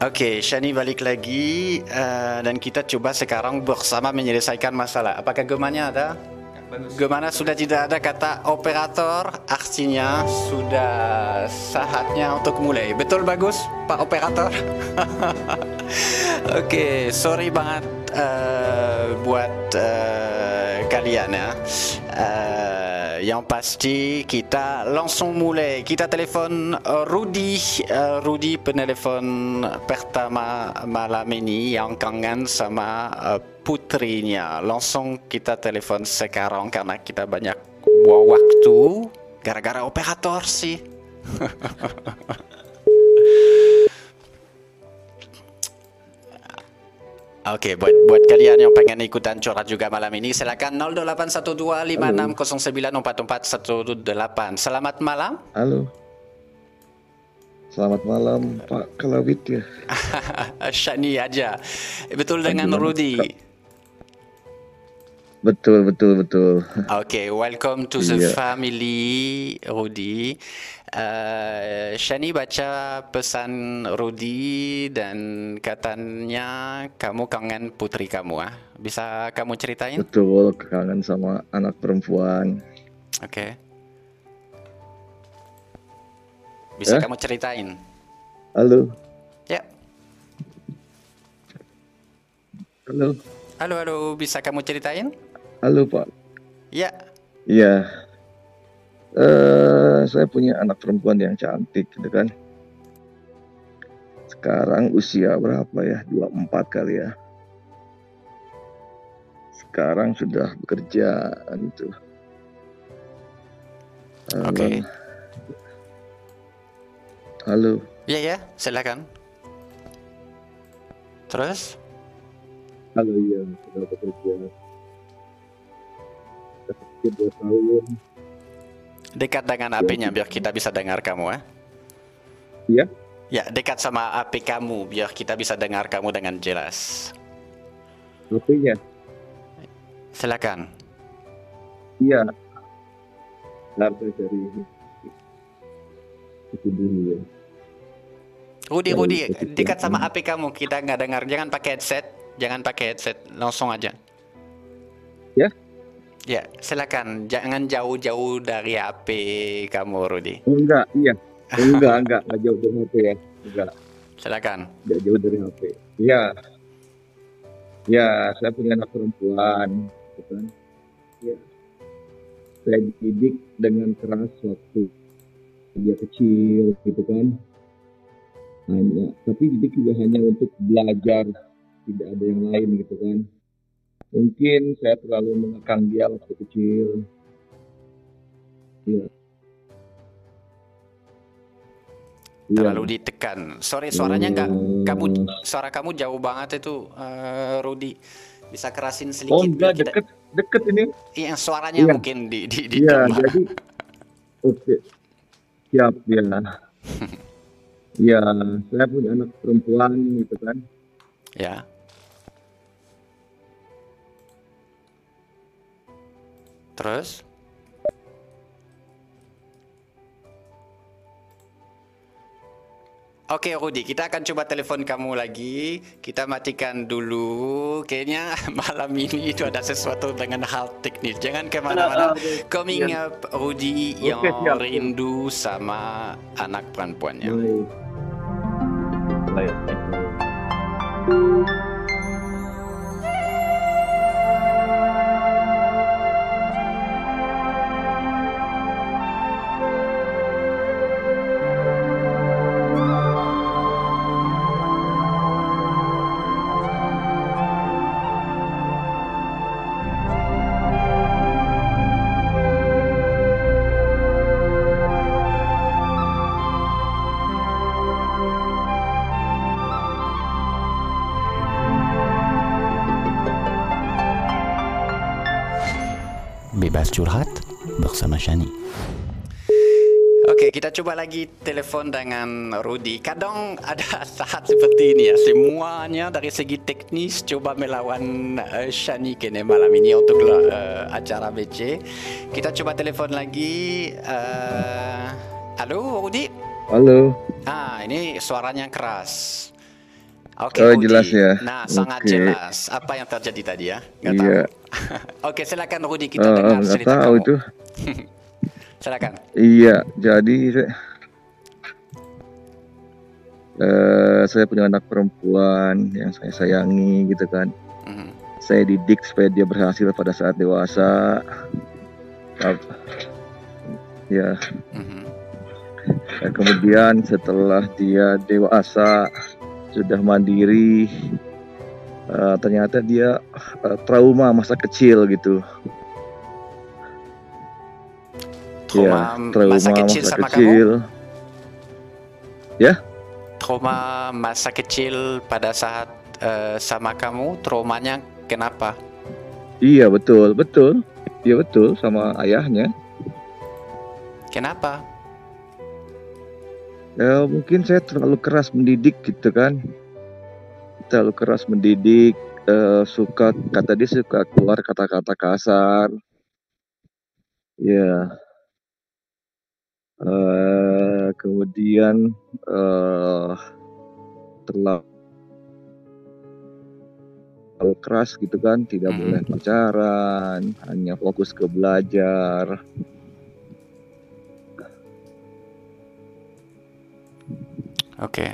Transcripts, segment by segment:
Oke, Shani balik lagi eh, dan kita coba sekarang bersama menyelesaikan masalah. Apakah gemanya ada? Gemana sudah tidak ada kata operator, artinya sudah saatnya untuk mulai. Betul bagus, Pak Operator? Oke, sorry banget eh, buat eh, kalian ya. Eh, yang pasti kita langsung mulai. Kita telepon eh, Rudy, eh, Rudy penelpon pertama malam ini yang kangen sama eh, putrinya. Langsung kita telepon sekarang karena kita banyak buang waktu gara-gara operator sih. Oke, buat buat kalian yang pengen ikutan curhat juga malam ini, silakan 081256094418. Selamat malam. Halo. Selamat malam Pak Kalawit ya. Shani aja. Betul dengan Rudy. Betul betul betul. Oke, welcome to the Iya. family, Rudy. Uh, Shani baca pesan Rudy dan katanya kamu kangen putri kamu ah. Bisa kamu ceritain? Betul kangen sama anak perempuan. Oke. Bisa Eh? kamu ceritain? Halo. Ya. Halo. Halo, halo. Bisa kamu ceritain? Halo Pak. Ya. Iya. Eh saya punya anak perempuan yang cantik gitu kan. Sekarang usia berapa ya? 24 kali ya. Sekarang sudah bekerja gitu. Eh, Oke. Halo. Ya, ya. Silakan. Terus? Halo iya, sudah bekerja. Sudah dua tahun. Dekat dengan HP-nya biar kita bisa dengar kamu, eh? Iya? Ya, dekat sama HP kamu biar kita bisa dengar kamu dengan jelas. HP-nya? Silakan. Iya. Sampai dari itu dulu ya. Rudi, Rudi, dekat sama HP kamu kita nggak dengar. Jangan pakai headset. Jangan pakai headset. Langsung aja. Ya? Ya, silakan. Jangan jauh-jauh dari HP kamu, Rudi. Enggak, iya. Enggak, enggak, enggak jauh dari HP ya. Enggak, Silakan. enggak jauh dari HP. Iya. Ya, saya punya anak perempuan, gitu kan. Ya. Saya dididik dengan keras waktu dia kecil, gitu kan. Hanya, tapi didik juga hanya untuk belajar, tidak ada yang lain, gitu kan. Mungkin saya terlalu mengekang dia waktu kecil. Iya. Iya. Terlalu ditekan. Sorry, suaranya nggak. Hmm. Kamu, suara kamu jauh banget itu, eh, Rudi. Bisa kerasin sedikit. Oh enggak kita- deket deket ini. Iya, suaranya Iya. mungkin di di, di Iya jadi oke siap ya. Ya saya punya anak perempuan gitu kan. Ya. Terus? Oke Rudi, kita akan coba telepon kamu lagi. Kita matikan dulu. Kayaknya malam ini itu ada sesuatu dengan hal teknis. Jangan ke mana-mana. Coming up, Rudi yang rindu sama anak perempuannya. Baik. Baik. Lagi telepon dengan Rudi. Kadang ada saat seperti ini ya. Semuanya dari segi teknis coba melawan eh, Shani kene malam ini untuk eh, acara BC. Kita coba telepon lagi. eh, halo, Rudi. Halo. Ah, ini suaranya keras. Oke, Oh, Rudi. jelas ya. Nah, sangat jelas. Apa yang terjadi tadi ya? Nggak tahu. Iya. Oke, silakan Rudi kita Eh, dengar nggak cerita tahu kamu. itu. Silakan. Iya, jadi saya, eh, saya punya anak perempuan yang saya sayangi gitu kan. Mhm. Saya didik supaya dia berhasil pada saat dewasa. Ya, Mhm. dan kemudian setelah dia dewasa sudah mandiri, eh, ternyata dia eh, trauma masa kecil gitu. Trauma, ya, trauma masa kecil sama kamu? kecil. Trauma masa kecil pada saat eh, sama kamu, traumanya kenapa? Iya betul, betul. Iya betul sama ayahnya. Kenapa? Ya mungkin saya terlalu keras mendidik gitu kan. Terlalu keras mendidik, eh, suka kata dia suka keluar kata-kata kasar. Ya. Eh, kemudian eh terlalu keras gitu kan, tidak Mhm. boleh pacaran, hanya fokus ke belajar. Oke.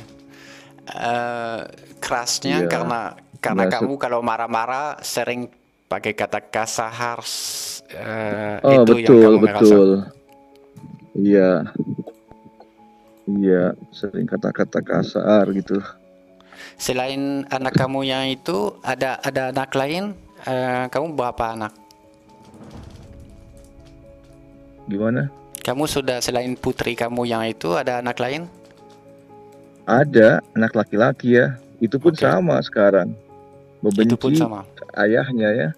Eh, kerasnya Iya. karena karena Maksud- kamu kalau marah-marah sering pakai kata kasar. eh, Oh itu yang betul kamu merasa. betul. Iya. Iya, sering kata-kata kasar gitu. Selain anak kamu yang itu, ada ada anak lain? Eh, kamu berapa anak? Gimana? Kamu sudah selain putri kamu yang itu ada anak lain? Ada anak laki-laki ya. Itu pun Oke. sama sekarang. Itu pun Membenci sama. ayahnya ya.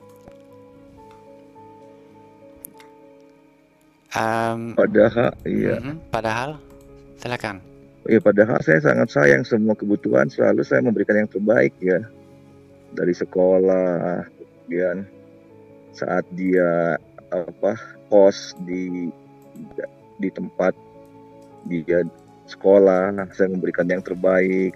Em, Padahal iya. mhm, Padahal, silakan. Ya padahal saya sangat sayang semua kebutuhan selalu saya memberikan yang terbaik ya. Dari sekolah, kemudian saat dia apa kos di di tempat dia sekolah, saya memberikan yang terbaik.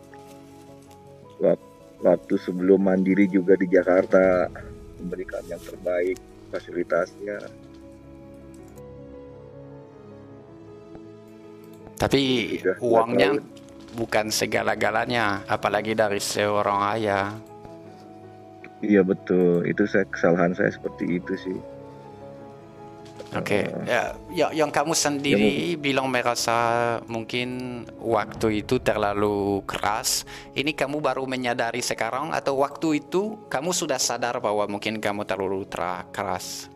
Wak- Waktu sebelum mandiri juga di Jakarta memberikan yang terbaik fasilitasnya. Tapi uangnya bukan segala-galanya, apalagi dari seorang ayah. Iya betul, itu saya kesalahan saya seperti itu sih. Oke, ya, ya- yang kamu sendiri bilang merasa mungkin waktu itu terlalu keras. Ini kamu baru menyadari sekarang atau waktu itu kamu sudah sadar bahwa mungkin kamu terlalu keras?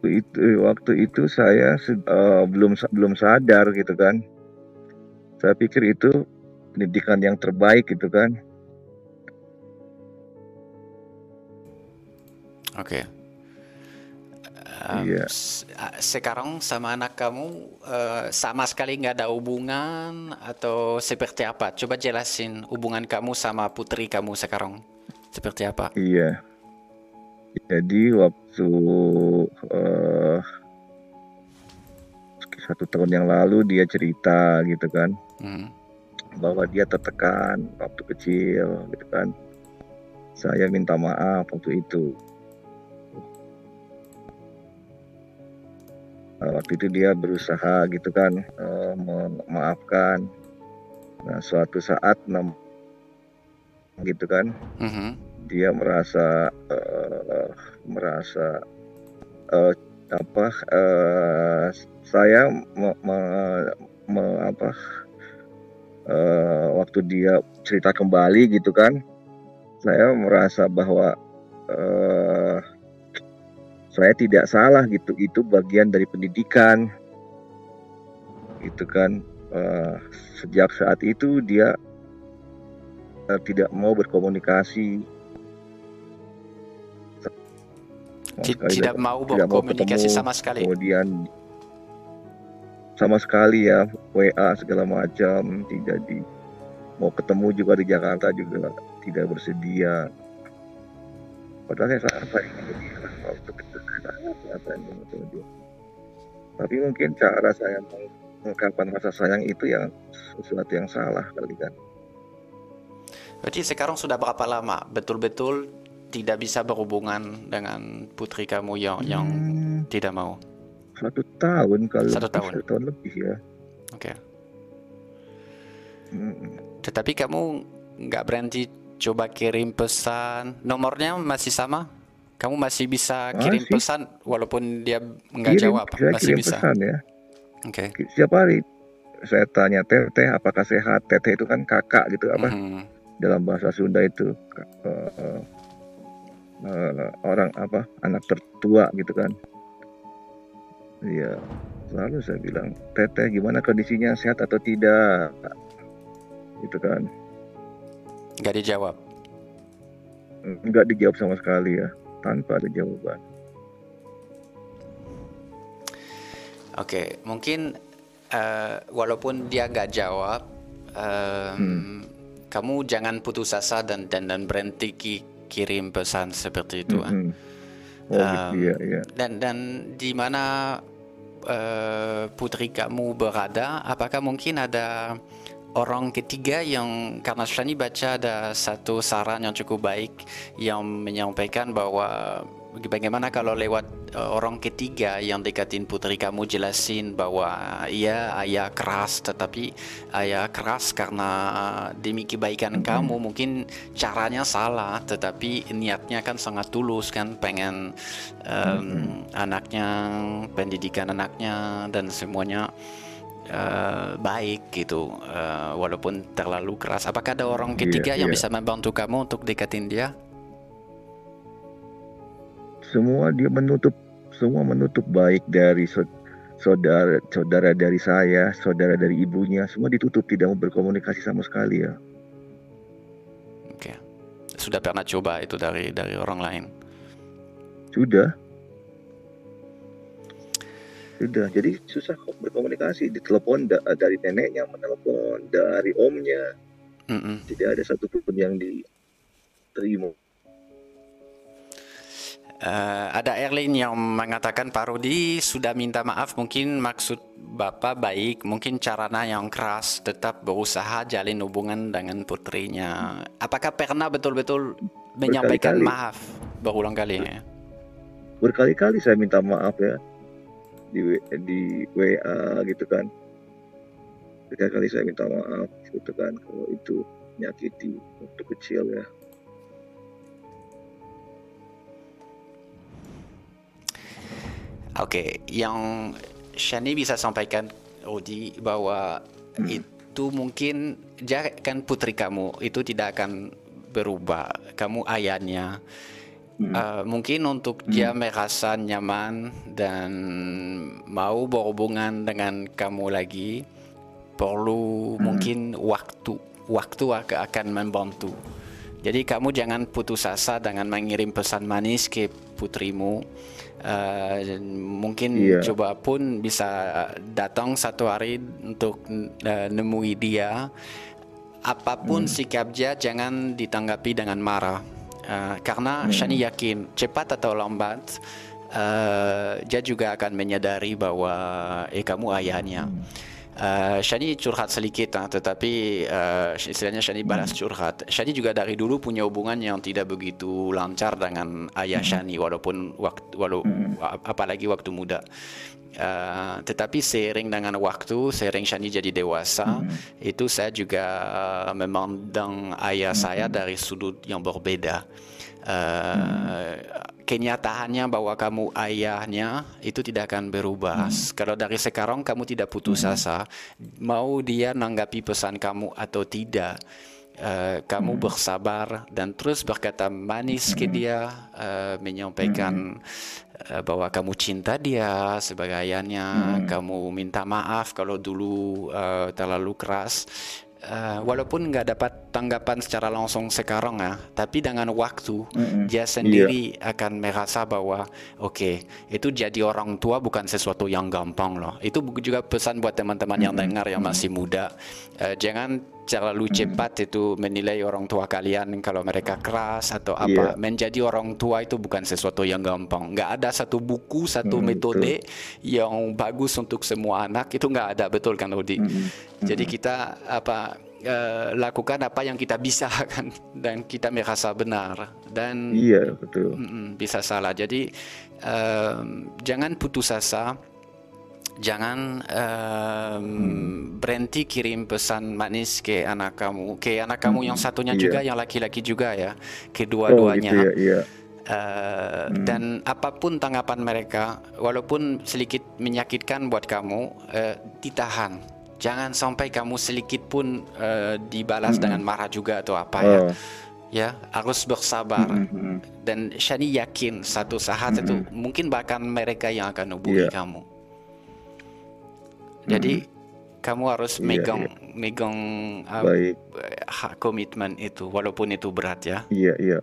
Waktu itu waktu itu saya eh, belum belum sadar gitu kan saya pikir itu pendidikan yang terbaik gitu kan Oke. Em, Iya. s- a- Sekarang sama anak kamu eh, sama sekali nggak ada hubungan atau seperti apa? Coba jelasin hubungan kamu sama putri kamu sekarang seperti apa? iya jadi waktu eh, satu tahun yang lalu dia cerita gitu kan. Hmm. bahwa dia tertekan waktu kecil gitu kan. Saya minta maaf waktu itu. Eh, waktu itu dia berusaha gitu kan eh, memaafkan. Nah suatu saat nam gitu kan. Mhm. Dia merasa eh, merasa eh, apa eh, saya me, me- me- apa eh, waktu dia cerita kembali gitu kan saya merasa bahwa eh, saya tidak salah gitu itu bagian dari pendidikan. Gitu kan Eh, sejak saat itu dia tidak mau berkomunikasi Sama Ti- sekali Tidak mau tidak mau berkomunikasi ketemu. sama sekali. kemudian sama sekali ya WA segala macam tidak di mau ketemu juga di Jakarta juga tidak bersedia padahal saya sangat dia waktu dia tapi mungkin cara saya meng- ungkapan rasa sayang itu yang sesuatu yang salah kali kan. Berarti sekarang sudah berapa lama betul-betul tidak bisa berhubungan dengan putri kamu yang hmm, yang tidak mau? Satu tahun kali. Satu tahun. Satu tahun lebih ya. Oke. Okay. Hmm. Tetapi kamu nggak berhenti coba kirim pesan. Nomornya masih sama? Kamu masih bisa kirim masih. pesan walaupun dia nggak jawab? Masih kirim bisa. Pesan ya. Oke. Okay. Setiap hari saya tanya Teteh apakah sehat? Teteh itu kan kakak gitu apa? Mm -hmm. Dalam bahasa Sunda itu uh, uh, orang apa anak tertua gitu kan. Iya selalu saya bilang teteh gimana kondisinya? Sehat atau tidak? Gitu kan. Nggak dijawab? Nggak dijawab sama sekali ya tanpa ada jawaban. Oke mungkin uh, walaupun dia nggak jawab um, hmm. kamu jangan putus asa dan dan, dan berhenti kirim pesan seperti itu. Mm -hmm. Oh, um, iya, iya. Dan dan di mana uh, putri kamu berada, apakah mungkin ada orang ketiga yang karena Shani baca ada satu saran yang cukup baik yang menyampaikan bahwa bagaimana kalau lewat uh, orang ketiga yang dekatin putri kamu jelasin bahwa iya ayah keras tetapi ayah keras karena demi kebaikan mm -hmm. kamu mungkin caranya salah tetapi niatnya kan sangat tulus kan pengen um, mm -hmm. anaknya pendidikan anaknya dan semuanya Uh, baik gitu uh, walaupun terlalu keras apakah ada orang iya, ketiga yeah, yang yeah. bisa membantu kamu untuk dekatin dia semua dia menutup semua menutup baik dari saudara saudara dari saya, saudara dari ibunya, semua ditutup tidak mau berkomunikasi sama sekali ya. Oke. Sudah pernah coba itu dari dari orang lain? Sudah. Sudah, jadi susah kok berkomunikasi. Ditelepon da dari neneknya, menelepon dari omnya. Mm -mm. Tidak ada satupun yang diterima. Uh, ada Erlin yang mengatakan Pak Rudi sudah minta maaf mungkin maksud Bapak baik mungkin caranya yang keras tetap berusaha jalin hubungan dengan putrinya. Apakah pernah betul-betul menyampaikan maaf berulang kali ya? Berkali-kali saya minta maaf ya. Di di WA gitu kan. Berkali-kali saya minta maaf gitu kan kalau itu menyakiti waktu kecil ya Oke, okay. yang Shani bisa sampaikan Odi bahwa hmm. itu mungkin kan putri kamu itu tidak akan berubah. Kamu ayahnya. Hmm. Uh, mungkin untuk hmm. dia merasa nyaman dan mau berhubungan dengan kamu lagi perlu hmm. mungkin waktu. Waktu akan membantu. Jadi kamu jangan putus asa dengan mengirim pesan manis ke putrimu uh, mungkin yeah. coba pun bisa datang satu hari untuk uh, nemui dia apa pun hmm. sikap dia jangan ditanggapi dengan marah uh, karena hmm. Shani yakin cepat atau lambat uh, dia juga akan menyadari bahwa eh kamu ayahnya hmm. Uh, Shani curhat sedikit, uh, tetapi uh, istilahnya Shani balas curhat. Shani juga dari dulu punya hubungan yang tidak begitu lancar dengan ayah. Shani, walaupun waktu, walau, apalagi waktu muda. Uh, tetapi seiring dengan waktu, seiring Shani jadi dewasa, itu saya juga uh, memandang ayah saya dari sudut yang berbeda. Uh, hmm kenyataannya bahwa kamu ayahnya itu tidak akan berubah. Hmm. Kalau dari sekarang kamu tidak putus hmm. asa, mau dia nanggapi pesan kamu atau tidak, uh, kamu hmm. bersabar dan terus berkata manis ke hmm. dia, uh, menyampaikan hmm. uh, bahwa kamu cinta dia sebagai ayahnya, hmm. kamu minta maaf kalau dulu uh, terlalu keras, uh, walaupun nggak dapat tanggapan secara langsung sekarang ya, tapi dengan waktu Mm-mm. dia sendiri akan merasa bahwa oke itu jadi orang tua bukan sesuatu yang gampang loh. Itu juga pesan buat teman-teman yang dengar yang masih muda, Eh, jangan terlalu cepat itu menilai orang tua kalian kalau mereka keras atau apa. Iya. Menjadi orang tua itu bukan sesuatu yang gampang. Nggak ada satu buku, satu Mm, metode yang bagus untuk semua anak itu nggak ada betul kan Rudi. Jadi kita apa eh, lakukan apa yang kita bisa kan dan kita merasa benar dan Iya, betul. mm, bisa salah. Jadi em, jangan putus asa. Jangan em, berhenti kirim pesan manis ke anak kamu, ke anak kamu yang satunya iya. juga, yang laki-laki juga ya, Oh, gitu kedua-duanya. ya, iya. Eh, Dan apa pun tanggapan mereka, walaupun sedikit menyakitkan buat kamu, eh, ditahan. Jangan sampai kamu sedikit pun eh, dibalas dengan marah juga atau apa ya. Oh, Ya, harus bersabar. mm-mm. Dan Shani yakin satu saat itu mungkin bahkan mereka yang akan hubungi Iya. kamu. Jadi kamu harus Iya, megang megang uh, Baik. hak komitmen itu walaupun itu berat ya. Iya, iya.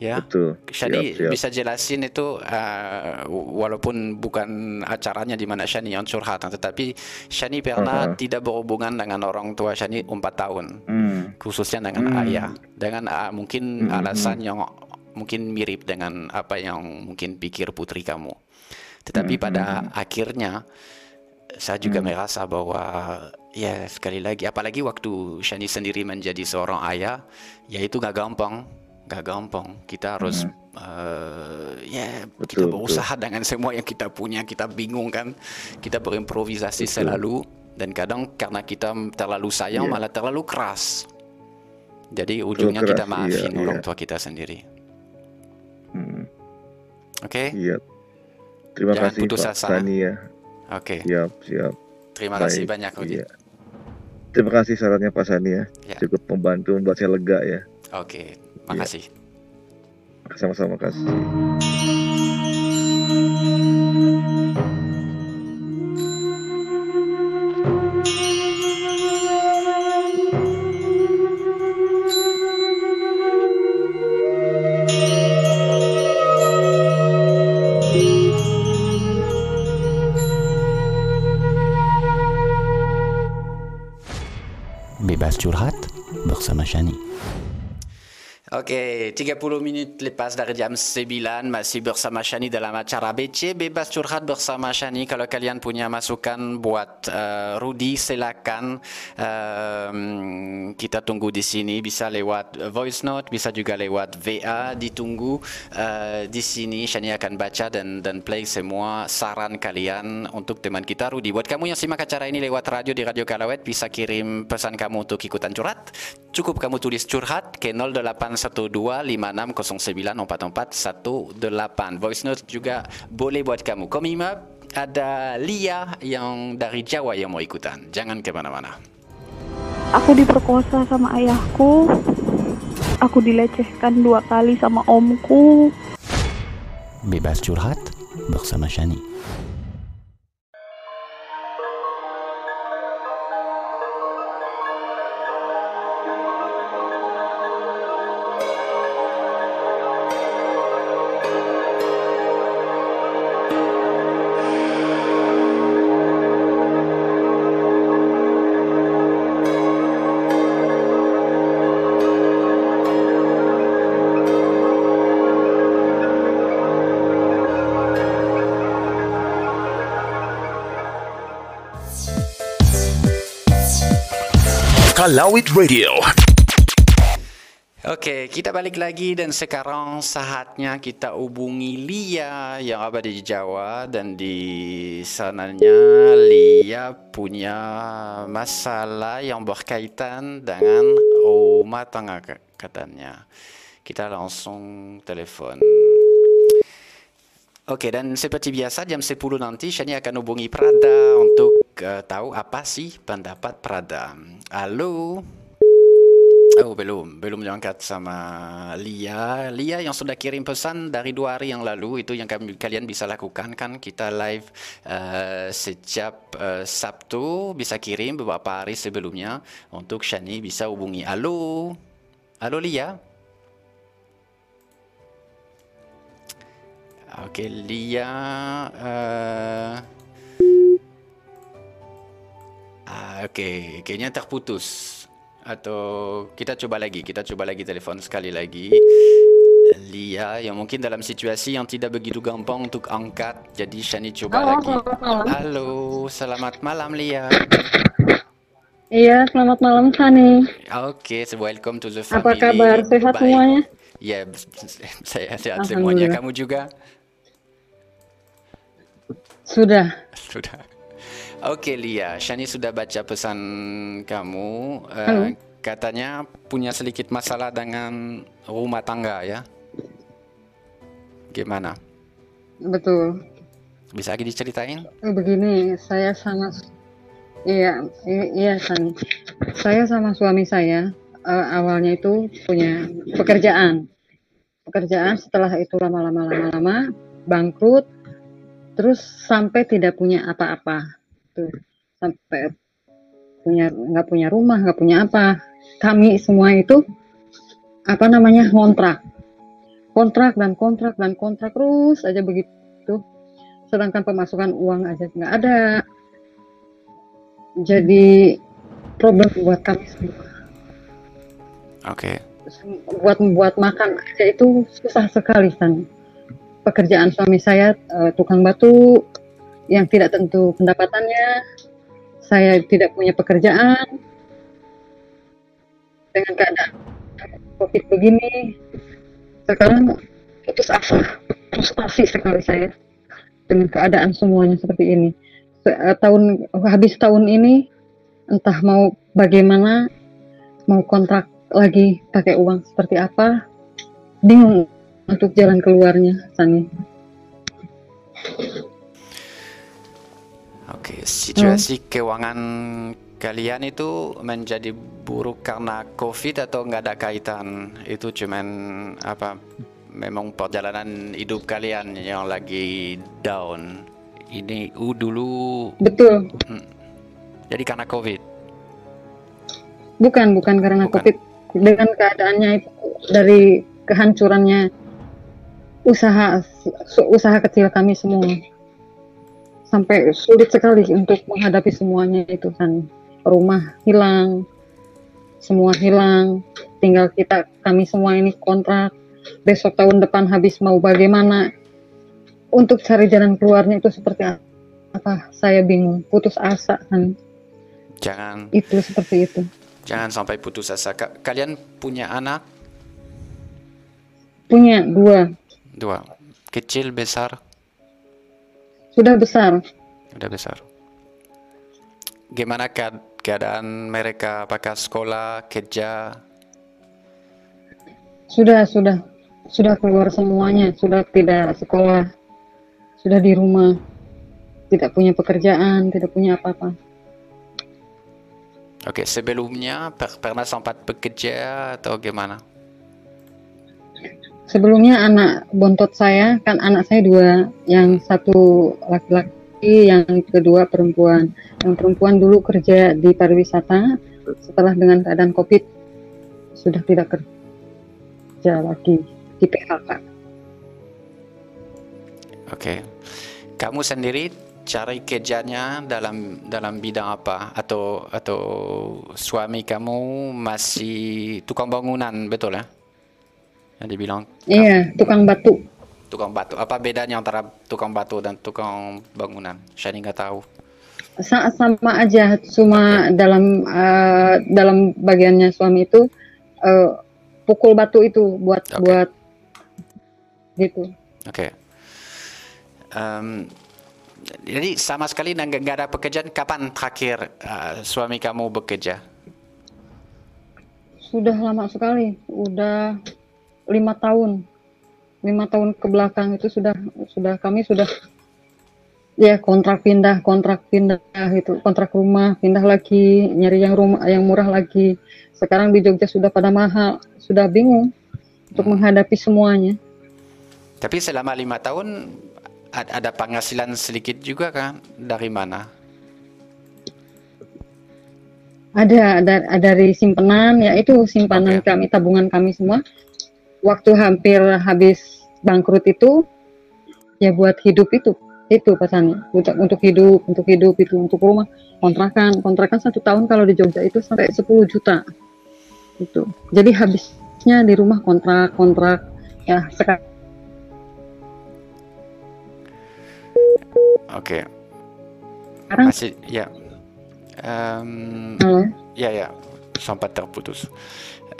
Ya. Betul. Shani Siap, siap. bisa jelasin itu uh, walaupun bukan acaranya di mana Shani yang curhat, tetapi Shani pernah Uh-uh. tidak berhubungan dengan orang tua Shani 4 tahun, Hmm. khususnya dengan Hmm. ayah, dengan uh, mungkin Hmm, alasan yang mungkin mirip dengan apa yang mungkin pikir putri kamu. Tetapi Hmm, pada akhirnya saya juga merasa bahwa ya sekali lagi apalagi waktu Shani sendiri menjadi seorang ayah ya itu gak gampang gak gampang kita harus eh, ya kita Betul, berusaha dengan semua yang kita punya kita bingung kan kita berimprovisasi selalu dan kadang karena kita terlalu sayang Iya. malah terlalu keras jadi ujungnya kita keras, iya, maafin orang iya. tua kita sendiri Hmm. oke Iya. Terima Jangan kasih putus Pak asa. Sani ya. Oke Siap, siap. terima kasih Baik, banyak Rudi Iya. Terima kasih sarannya Pak Sani ya. Ya. Cukup membantu membuat saya lega ya. oke makasih Sama-sama kasih. 30 menit lepas dari jam 9 masih bersama Shani dalam acara BC Bebas Curhat bersama Shani. Kalau kalian punya masukan buat eh, Rudy silakan Em, kita tunggu di sini bisa lewat voice note, bisa juga lewat VA ditunggu eh, di sini Shani akan baca dan dan play semua saran kalian untuk teman kita Rudy. Buat kamu yang simak acara ini lewat radio di Radio Kalawet bisa kirim pesan kamu untuk ikutan curhat. Cukup kamu tulis curhat ke 081256094418. Voice note juga boleh buat kamu. Komima ada Lia yang dari Jawa yang mau ikutan. Jangan ke mana-mana. Aku diperkosa sama ayahku. Aku dilecehkan dua kali sama omku. Bebas curhat bersama Shani. Kalawit Radio. Oke, kita balik lagi dan sekarang saatnya kita hubungi Lia yang ada di Jawa dan di sananya Lia punya masalah yang berkaitan dengan rumah tangga katanya. Kita langsung telepon. Oke, dan seperti biasa jam 10 nanti Shani akan hubungi Prada untuk eh, tahu apa sih pendapat Prada. Halo? Oh belum, belum diangkat sama Lia. Lia yang sudah kirim pesan dari dua hari yang lalu itu yang kami, kalian bisa lakukan kan kita live uh, setiap uh, Sabtu bisa kirim beberapa hari sebelumnya untuk Shani bisa hubungi. Halo, halo Lia. Oke okay, Lia. Uh, ah, Oke, okay. kayaknya terputus. Atau kita coba lagi, kita coba lagi telepon sekali lagi. Lia yang mungkin dalam situasi yang tidak begitu gampang untuk angkat. Jadi Shani coba Halo, lagi. selamat malam. Halo, selamat malam Lia. Iya, selamat malam Sani. Oke, so welcome to the family. Apa kabar? Sehat semuanya? Ya, saya sehat semuanya. Kamu juga? Sudah. Sudah. Oke Lia, Shani sudah baca pesan kamu. Halo. katanya punya sedikit masalah dengan rumah tangga ya. Gimana? Betul. Bisa lagi diceritain? Eh, Begini, saya sama Iya, iya Sani. Saya sama suami saya eh, awalnya itu punya pekerjaan. Pekerjaan setelah itu lama-lama lama-lama bangkrut terus sampai tidak punya apa-apa. Tuh, sampai punya nggak punya rumah, nggak punya apa. Kami semua itu apa namanya kontrak. Kontrak dan kontrak dan kontrak terus aja begitu. Sedangkan pemasukan uang aja nggak ada. Jadi problem buat kami semua. Oke. Buat buat makan aja itu susah sekali San. Pekerjaan suami saya eh, tukang batu yang tidak tentu pendapatannya. Saya tidak punya pekerjaan. Dengan keadaan covid begini, sekarang putus asa, frustasi sekali saya dengan keadaan semuanya seperti ini. Eh, tahun habis tahun ini entah mau bagaimana mau kontrak lagi pakai uang seperti apa bingung untuk jalan keluarnya Sani Oke, situasi keuangan kalian itu menjadi buruk karena COVID atau nggak ada kaitan? Itu cuman apa? Memang perjalanan hidup kalian yang lagi down. Ini uh, dulu betul jadi karena COVID. bukan bukan karena Bukan. covid dengan keadaannya itu dari kehancurannya usaha usaha kecil kami semua. Sampai sulit sekali untuk menghadapi semuanya itu kan. Rumah hilang semua hilang. Tinggal kita kami semua ini kontrak. Besok tahun depan habis mau bagaimana. Untuk cari jalan keluarnya itu seperti apa? Saya bingung. Putus asa kan. Jangan. Itu seperti itu. Jangan sampai putus asa. Ka- Kalian punya anak? Punya dua dua, kecil besar, sudah besar udah besar. Gimana kead- keadaan mereka? Apakah sekolah, kerja? sudah sudah sudah keluar semuanya sudah tidak sekolah sudah di rumah tidak punya pekerjaan tidak punya apa-apa Oke, sebelumnya per- pernah sempat bekerja atau gimana? Sebelumnya anak bontot saya kan anak saya dua yang satu laki-laki yang kedua perempuan yang perempuan dulu kerja di pariwisata setelah dengan keadaan covid sudah tidak kerja lagi di PHK Oke. Kamu sendiri cari kerjanya dalam dalam bidang apa? Atau atau suami kamu masih tukang bangunan, betul ya? Yang dibilang iya tukang batu tukang batu. Apa bedanya antara tukang batu dan tukang bangunan? Saya nggak tahu. Sa- sama aja cuma dalam eh, dalam bagiannya suami itu eh, pukul batu itu buat Oke. buat gitu Oke. Em, jadi sama sekali nggak ada pekerjaan. Kapan terakhir eh, suami kamu bekerja? sudah lama sekali udah lima tahun lima tahun ke belakang itu sudah sudah kami sudah ya kontrak pindah kontrak pindah gitu kontrak rumah pindah lagi nyari yang rumah yang murah lagi sekarang di Jogja sudah pada mahal sudah bingung untuk menghadapi semuanya Tapi selama lima tahun ad- ada penghasilan sedikit juga kan? Dari mana? ada ada, dari simpanan ya itu simpanan Oke. kami tabungan kami semua waktu hampir habis bangkrut itu ya buat hidup itu itu pesannya untuk untuk hidup untuk hidup itu untuk rumah. Kontrakan kontrakan satu tahun kalau di Jogja itu sampai 10 juta. Itu. Jadi habisnya di rumah kontrak kontrak ya sekarang Oke, Sekarang- masih ya. Halo? ya ya, sempat terputus.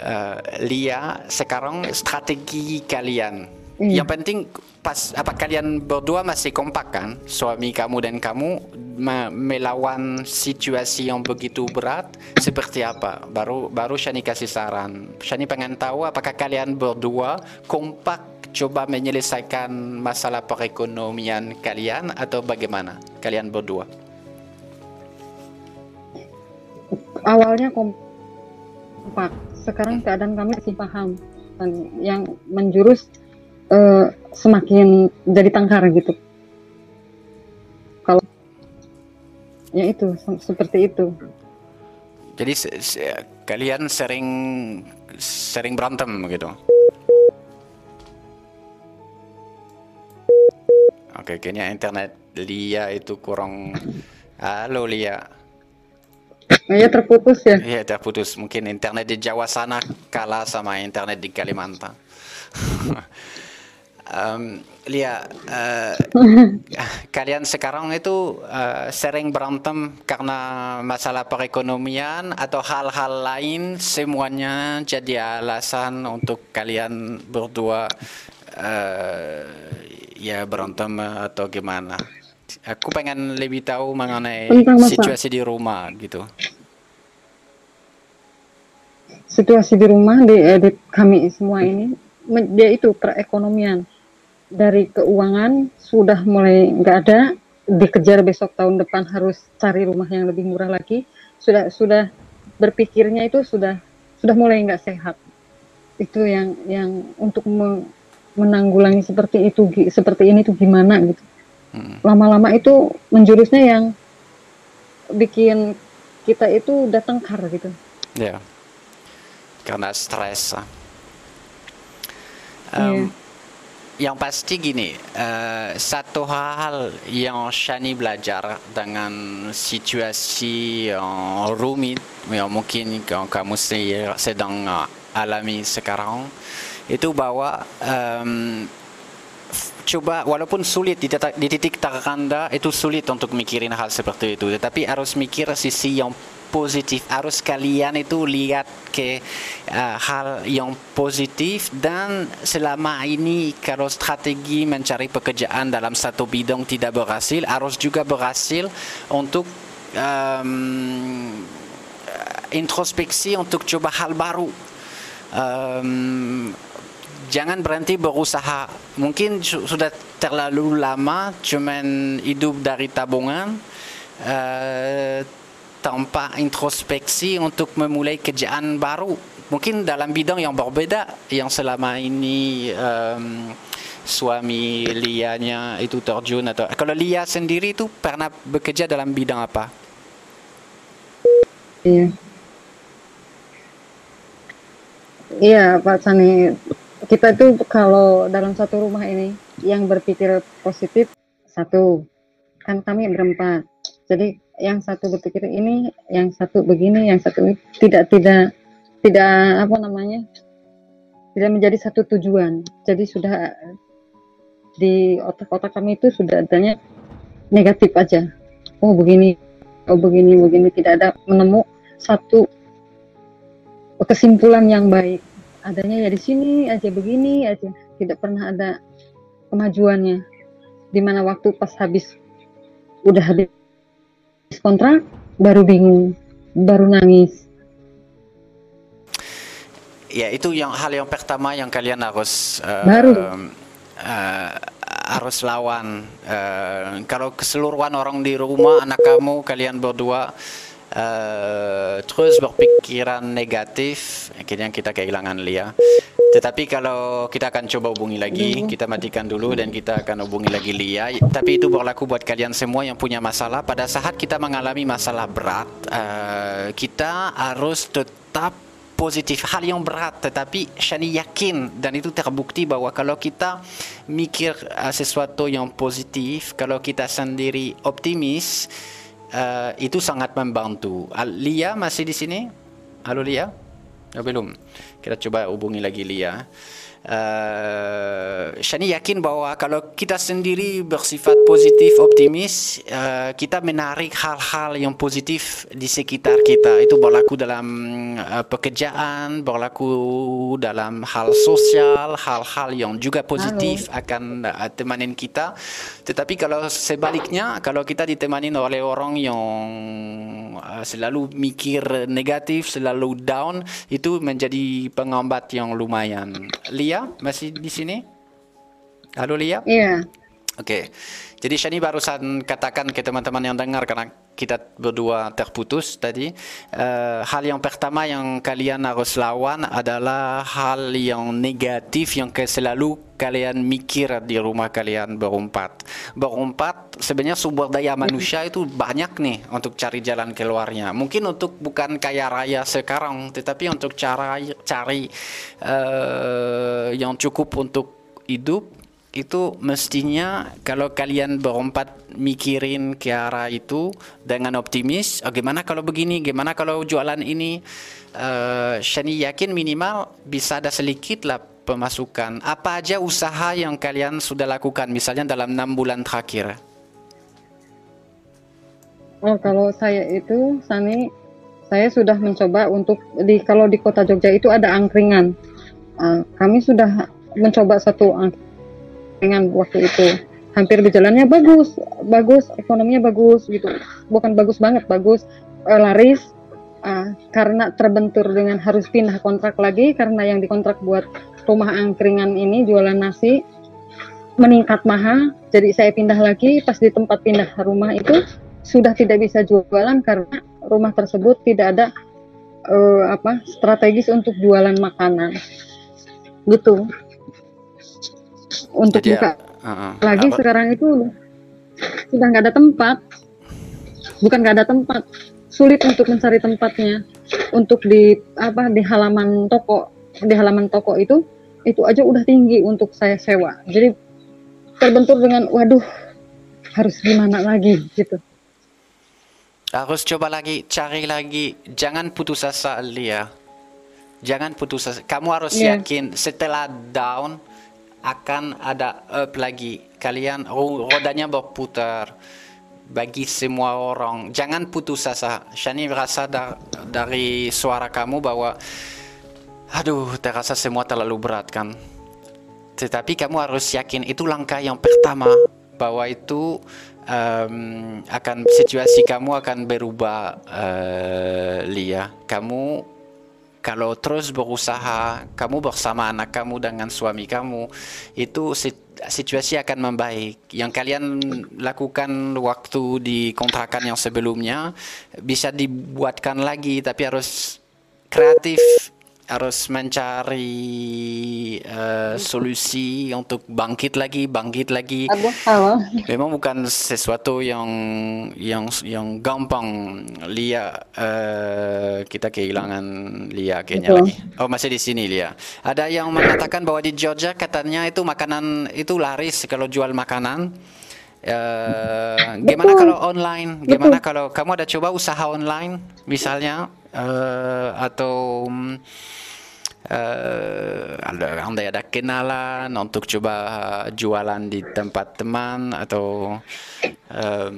Eh, Lia, sekarang strategi kalian. Iya. Yang penting pas apa kalian berdua masih kompak kan? Suami kamu dan kamu me- melawan situasi yang begitu berat seperti apa? Baru baru Shani kasih saran. Shani pengen tahu apakah kalian berdua kompak coba menyelesaikan masalah perekonomian kalian atau bagaimana? Kalian berdua. awalnya kompak sekarang keadaan kami masih paham dan yang menjurus eh, semakin jadi tangkar gitu kalau ya itu se- seperti itu Jadi se- se- kalian sering sering berantem gitu. Oke, kayaknya internet Lia itu kurang. Halo Lia. ya terputus ya Iya terputus. Mungkin internet di Jawa sana kalah sama internet di Kalimantan. Em, Lia, eh, kalian sekarang itu eh, sering berantem karena masalah perekonomian atau hal-hal lain semuanya jadi alasan untuk kalian berdua eh, ya berantem atau gimana? Aku pengen lebih tahu mengenai Tentang masa- situasi di rumah gitu. situasi di rumah di, eh, di kami semua ini dia itu perekonomian dari keuangan sudah mulai nggak ada dikejar besok tahun depan harus cari rumah yang lebih murah lagi sudah sudah berpikirnya itu sudah sudah mulai nggak sehat itu yang yang untuk me- menanggulangi seperti itu seperti ini tuh gimana gitu. Lama-lama itu menjurusnya yang bikin kita itu datang kar gitu Ya, karena stres. ah. Em, Yang pasti gini, eh, satu hal yang Shani belajar dengan situasi yang rumit, yang mungkin kamu se- sedang eh, alami sekarang, itu bahwa f- coba walaupun sulit di titik, di titik terendah itu sulit untuk mikirin hal seperti itu. Tetapi harus mikir sisi yang positif. Harus kalian itu lihat ke uh, hal yang positif dan selama ini kalau strategi mencari pekerjaan dalam satu bidang tidak berhasil harus juga berhasil untuk um, introspeksi untuk coba hal baru. Um, jangan berhenti berusaha. Mungkin su- sudah terlalu lama cuman hidup dari tabungan eh, tanpa introspeksi untuk memulai kerjaan baru. Mungkin dalam bidang yang berbeda yang selama ini em, suami Lianya itu terjun atau kalau Lia sendiri itu pernah bekerja dalam bidang apa? Iya. Iya, Pak Sani. Kita tuh kalau dalam satu rumah ini yang berpikir positif satu, kan kami berempat. Jadi yang satu berpikir ini, yang satu begini, yang satu ini. tidak tidak tidak apa namanya? tidak menjadi satu tujuan. Jadi sudah di otak-otak kami itu sudah adanya negatif aja. Oh begini, oh begini, begini tidak ada menemu satu kesimpulan yang baik. Adanya ya di sini aja begini aja, tidak pernah ada kemajuannya. Di mana waktu pas habis udah habis kontrak baru bingung, baru nangis. Ya itu yang hal yang pertama yang kalian harus eh, Baru. eh, harus lawan. Uh, kalau keseluruhan orang di rumah, anak kamu, kalian berdua uh, terus berpikiran negatif, akhirnya kita kehilangan Lia. Tetapi kalau kita akan coba hubungi lagi, kita matikan dulu dan kita akan hubungi lagi Lia. Tapi itu berlaku buat kalian semua yang punya masalah. Pada saat kita mengalami masalah berat, uh, kita harus tetap positif hal yang berat tetapi Shani yakin dan itu terbukti bahwa kalau kita mikir uh, sesuatu yang positif kalau kita sendiri optimis uh, itu sangat membantu. Lia masih di sini? Halo Lia? Oh, belum. Kita coba hubungi lagi Lia uh, Shani yakin bahwa kalau kita sendiri bersifat positif, optimis, uh, kita menarik hal-hal yang positif di sekitar kita. Itu berlaku dalam uh, pekerjaan, berlaku dalam hal sosial, hal-hal yang juga positif Halo. akan uh, temanin kita. Tetapi kalau sebaliknya, kalau kita ditemanin oleh orang yang uh, selalu mikir negatif, selalu down, itu menjadi pengambat yang lumayan. Lia Lia masih di sini? Halo Lia? Iya. Oke. Okay. Jadi Shani barusan katakan ke teman-teman yang dengar karena kita berdua terputus tadi. Uh, hal yang pertama yang kalian harus lawan adalah hal yang negatif yang selalu kalian mikir di rumah kalian berempat. Berempat sebenarnya sumber daya manusia itu banyak nih untuk cari jalan keluarnya. Mungkin untuk bukan kaya raya sekarang, tetapi untuk cara cari uh, yang cukup untuk hidup itu mestinya kalau kalian berempat mikirin ke arah itu dengan optimis, oh, gimana kalau begini, gimana kalau jualan ini, uh, Shani yakin minimal bisa ada sedikit lah pemasukan. Apa aja usaha yang kalian sudah lakukan, misalnya dalam enam bulan terakhir? Oh, kalau saya itu, Sani, saya sudah mencoba untuk di kalau di kota Jogja itu ada angkringan. Uh, kami sudah mencoba satu angkringan dengan waktu itu. Hampir berjalannya bagus bagus ekonominya bagus gitu. Bukan bagus banget bagus uh, laris uh, karena terbentur dengan harus pindah kontrak lagi karena yang dikontrak buat rumah angkringan ini jualan nasi meningkat mahal. Jadi saya pindah lagi pas di tempat pindah rumah itu sudah tidak bisa jualan karena rumah tersebut tidak ada uh, apa strategis untuk jualan makanan. Gitu untuk Jadi, buka. uh, uh, lagi apa? sekarang itu sudah nggak ada tempat. Bukan nggak ada tempat. Sulit untuk mencari tempatnya. Untuk di apa di halaman toko. Di halaman toko itu itu aja udah tinggi untuk saya sewa. Jadi terbentur dengan waduh harus gimana lagi? Gitu. Harus coba lagi cari lagi. Jangan putus asa Lia. Jangan putus asa. Kamu harus yeah. yakin setelah down akan ada up lagi. Kalian rodanya berputar bagi semua orang. Jangan putus asa. Shani merasa da dari suara kamu bahwa aduh terasa semua terlalu berat kan. Tetapi kamu harus yakin itu langkah yang pertama bahwa itu um, akan situasi kamu akan berubah uh, Lia. Kamu kalau terus berusaha kamu bersama anak kamu dengan suami kamu itu situasi akan membaik. Yang kalian lakukan waktu di kontrakan yang sebelumnya bisa dibuatkan lagi tapi harus kreatif harus mencari uh, solusi untuk bangkit lagi, bangkit lagi. Memang bukan sesuatu yang yang yang gampang. Lia uh, kita kehilangan Lia kayaknya lagi. Oh masih di sini Lia. Ada yang mengatakan bahwa di Georgia katanya itu makanan itu laris kalau jual makanan. Uh, gimana kalau online? Gimana kalau kamu ada coba usaha online misalnya uh, atau uh, ada andai ada kenalan untuk coba jualan di tempat teman atau um,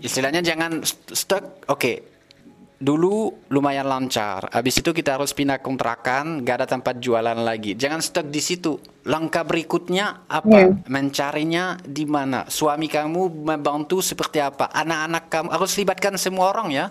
istilahnya jangan stuck. Oke okay. dulu lumayan lancar. Habis itu kita harus pindah kontrakan gak ada tempat jualan lagi. Jangan stuck di situ. Langkah berikutnya apa? Yeah. mencarinya di mana? Suami kamu membantu seperti apa? Anak-anak kamu harus libatkan semua orang ya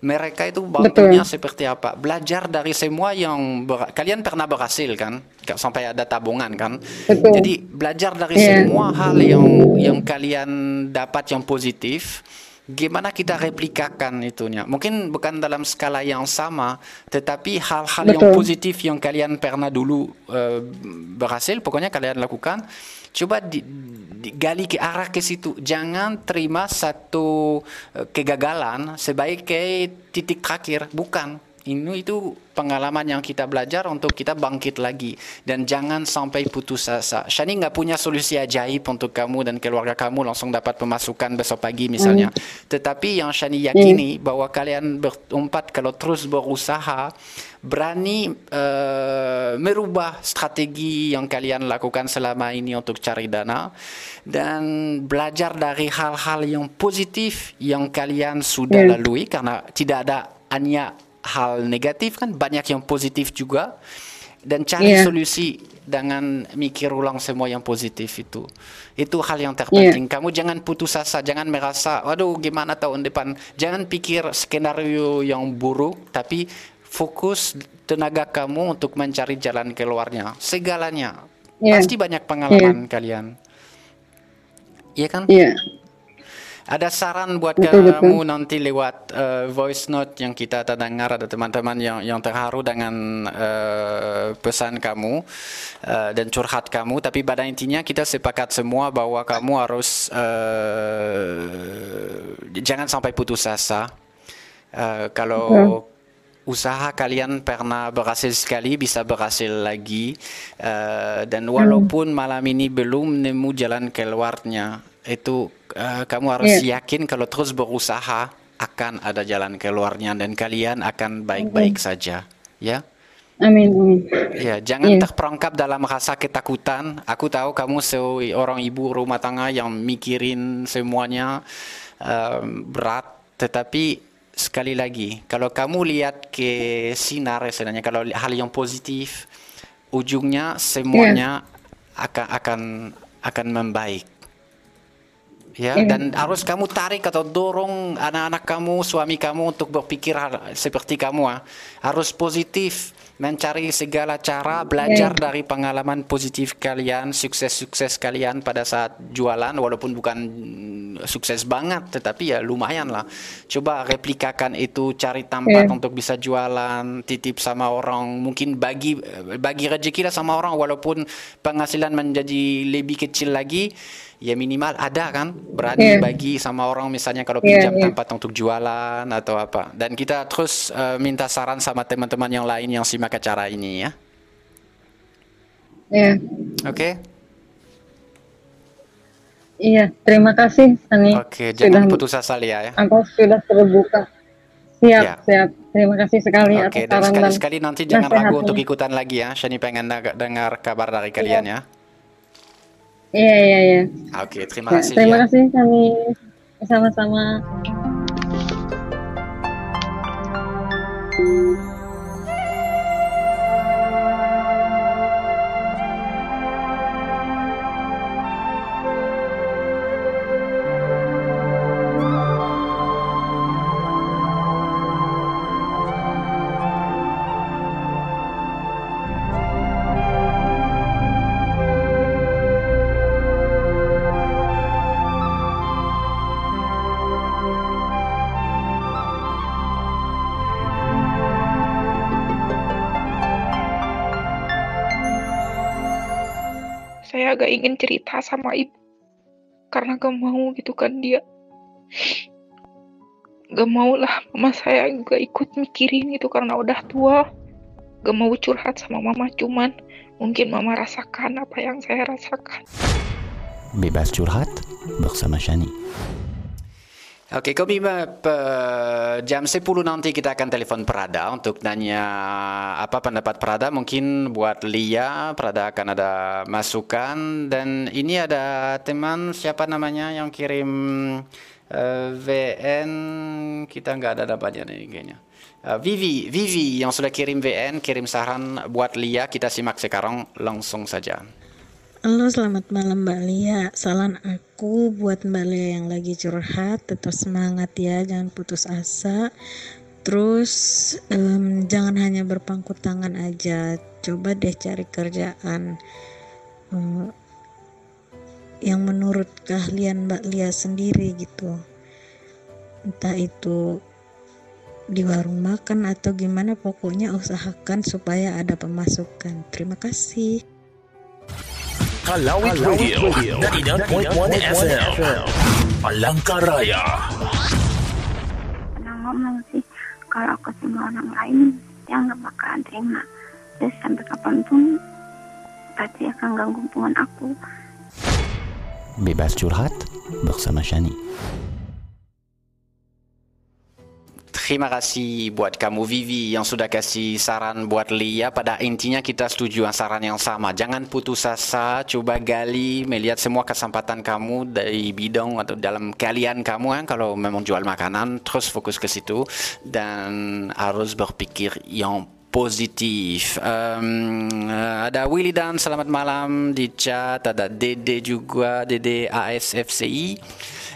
mereka itu bantunya seperti apa? Belajar dari semua yang ber- kalian pernah berhasil kan? Sampai ada tabungan kan? Betul. jadi belajar dari Iya. semua hal yang yang kalian dapat yang positif gimana kita replikakan itunya? Mungkin bukan dalam skala yang sama tetapi hal-hal yang positif yang kalian pernah dulu eh, berhasil pokoknya kalian lakukan coba di, digali ke arah ke situ. Jangan terima satu eh, kegagalan. Sebagai titik terakhir bukan. Ini itu pengalaman yang kita belajar untuk kita bangkit lagi dan jangan sampai putus asa. Shani nggak punya solusi ajaib untuk kamu dan keluarga kamu langsung dapat pemasukan besok pagi misalnya. Tetapi yang Shani yakini bahwa kalian berempat kalau terus berusaha berani eh, merubah strategi yang kalian lakukan selama ini untuk cari dana dan belajar dari hal-hal yang positif yang kalian sudah Yeah. lalui karena tidak ada hanya hal negatif kan banyak yang positif juga. Dan cari Iya. solusi dengan mikir ulang semua yang positif itu. Itu hal yang terpenting. Kamu jangan putus asa jangan merasa waduh gimana tahun depan? Jangan pikir skenario yang buruk tapi fokus tenaga kamu untuk mencari jalan keluarnya. Segalanya. Iya. pasti banyak pengalaman kalian. Iya kan? Iya. Ada saran buat Betul, kamu nanti lewat eh, voice note yang kita terdengar ada teman-teman yang yang terharu dengan eh, pesan kamu eh, dan curhat kamu. Tapi pada intinya kita sepakat semua bahwa kamu harus eh, jangan sampai putus asa. Eh, kalau usaha kalian pernah berhasil sekali bisa berhasil lagi. Eh, dan walaupun malam ini belum nemu jalan keluarnya itu eh, kamu harus yakin kalau terus berusaha akan ada jalan keluarnya dan kalian akan baik-baik saja ya Amin, amin. Ya, jangan Iya. terperangkap dalam rasa ketakutan. Aku tahu kamu seorang ibu rumah tangga yang mikirin semuanya em, berat, tetapi sekali lagi, kalau kamu lihat ke sinar sebenarnya, kalau hal yang positif, ujungnya semuanya akan akan akan membaik. Ya, Iya. dan harus kamu tarik atau dorong anak-anak kamu, suami kamu untuk berpikir seperti kamu. ah. Harus positif, mencari segala cara, belajar dari pengalaman positif kalian, sukses-sukses kalian pada saat jualan, walaupun bukan mm, sukses banget, tetapi ya lumayan lah. Coba replikakan itu, cari tempat Iya. untuk bisa jualan, titip sama orang, mungkin bagi bagi rezeki lah sama orang, walaupun penghasilan menjadi lebih kecil lagi, ya minimal ada kan, berani Iya. bagi sama orang misalnya kalau Iya, pinjam iya. tempat untuk jualan atau apa. Dan kita terus eh, minta saran sama teman-teman yang lain yang simak acara ini ya. Iya. Oke? Iya, terima kasih Sani. Oke, jangan sudah putus asa Lia ya. Aku sudah terbuka. Siap, Ya. siap. Terima kasih sekali Oke, atas dan saran dan sekali-sekali nanti jangan ragu untuk ikutan lagi ya. Shani pengen deng- dengar kabar dari kalian ya. Iya, iya, iya. Oke, terima Ya, kasih terima Lia. kasih Sani. Sama-sama. saya agak ingin cerita sama ibu. Karena gak mau gitu kan dia. Gak mau lah mama saya juga ikut mikirin gitu karena udah tua. Gak mau curhat sama mama cuman mungkin mama rasakan apa yang saya rasakan. Bebas curhat bersama Shani. Oke, kami eh, jam 10 nanti kita akan telepon Prada untuk nanya apa pendapat Prada. Mungkin buat Lia, Prada akan ada masukan. Dan ini ada teman siapa namanya yang kirim eh, VN, kita nggak ada namanya nih kayaknya. Eh, Vivi, Vivi yang sudah kirim VN, kirim saran buat Lia. Kita simak sekarang langsung saja. Halo, selamat malam Mbak Lia. Saran aku buat Mbak Lia yang lagi curhat, tetap semangat ya, jangan putus asa. terus um, jangan hanya berpangku tangan aja. Coba deh cari kerjaan um, yang menurut keahlian Mbak Lia sendiri gitu. Entah itu di warung makan atau gimana pokoknya usahakan supaya ada pemasukan. Terima kasih Kalawit Radio, Radio. 99.1 FM Palangkaraya Pernah ngomong sih kalau ke semua orang lain dia nggak bakalan terima terus sampai kapan pun pasti akan ganggu hubungan aku Bebas curhat bersama Shani. Terima kasih buat kamu Vivi yang sudah kasih saran buat Lia. Pada intinya kita setuju saran yang sama. Jangan putus asa, coba gali, melihat semua kesempatan kamu dari bidang atau dalam kalian kamu kan kalau memang jual makanan terus fokus ke situ dan harus berpikir yang positif. Um, ada Willy dan selamat malam di chat. Ada Dede juga, Dede ASFCI.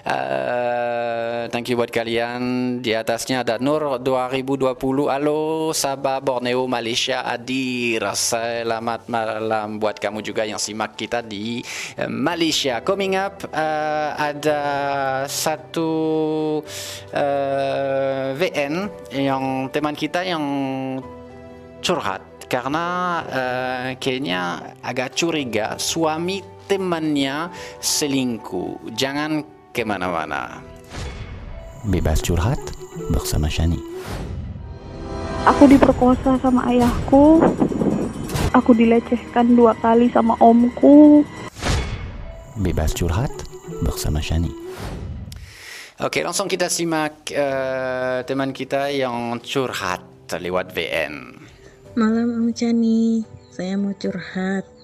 Uh, thank you buat kalian. Di atasnya ada Nur 2020. Halo Sabah Borneo Malaysia Adir. Selamat malam buat kamu juga yang simak kita di uh, Malaysia. Coming up uh, ada satu uh, VN yang teman kita yang curhat karena uh, kayaknya agak curiga suami temannya selingkuh. Jangan ke mana-mana. Bebas curhat bersama Shani. Aku diperkosa sama ayahku. Aku dilecehkan dua kali sama omku. Bebas curhat bersama Shani. Oke, langsung kita simak uh, teman kita yang curhat lewat VN. Malam Om Chani, saya mau curhat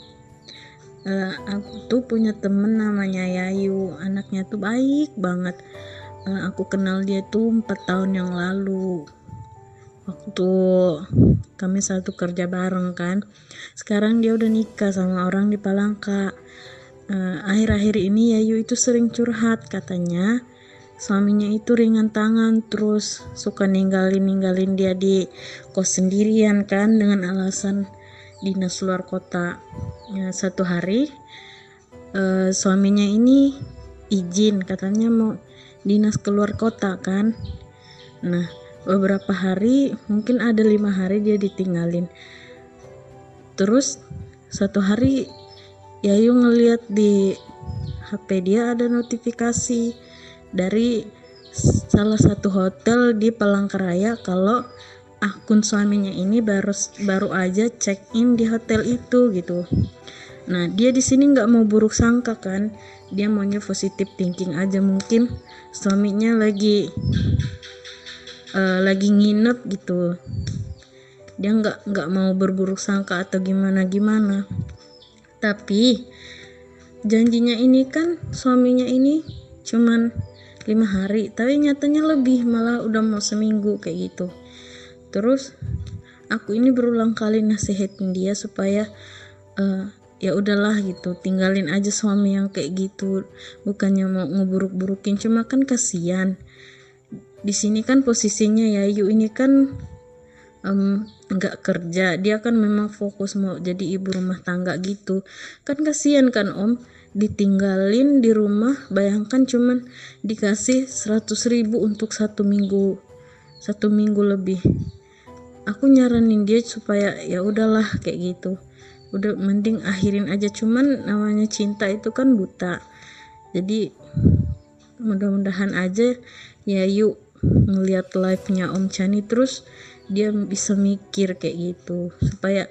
uh, aku tuh punya temen namanya Yayu. Anaknya tuh baik banget. Uh, aku kenal dia tuh empat tahun yang lalu. Waktu kami satu kerja bareng kan. Sekarang dia udah nikah sama orang di Palangka. Eh, akhir-akhir uh, ini Yayu itu sering curhat katanya. Suaminya itu ringan tangan terus suka ninggalin ninggalin dia di kos sendirian kan dengan alasan dinas luar kota ya, satu hari uh, suaminya ini izin katanya mau dinas keluar kota kan. Nah beberapa hari mungkin ada lima hari dia ditinggalin. Terus satu hari Yayu ngeliat di HP dia ada notifikasi dari salah satu hotel di Palangkaraya kalau akun suaminya ini baru baru aja check in di hotel itu gitu. Nah dia di sini nggak mau buruk sangka kan? Dia maunya positif thinking aja mungkin. Suaminya lagi uh, lagi nginep gitu. Dia nggak nggak mau berburuk sangka atau gimana gimana. Tapi janjinya ini kan suaminya ini cuman lima hari tapi nyatanya lebih malah udah mau seminggu kayak gitu terus aku ini berulang kali nasihatin dia supaya uh, ya udahlah gitu tinggalin aja suami yang kayak gitu. Bukannya mau ngeburuk-burukin cuma kan kasihan. Di sini kan posisinya ya Yu ini kan nggak um, kerja. Dia kan memang fokus mau jadi ibu rumah tangga gitu. Kan kasihan kan om? Ditinggalin di rumah bayangkan cuman dikasih 100 ribu untuk satu minggu satu minggu lebih aku nyaranin dia supaya ya udahlah kayak gitu. Udah mending akhirin aja. Cuman namanya cinta itu kan buta. Jadi mudah-mudahan aja ya yuk ngelihat live nya Om Chani terus dia bisa mikir kayak gitu. Supaya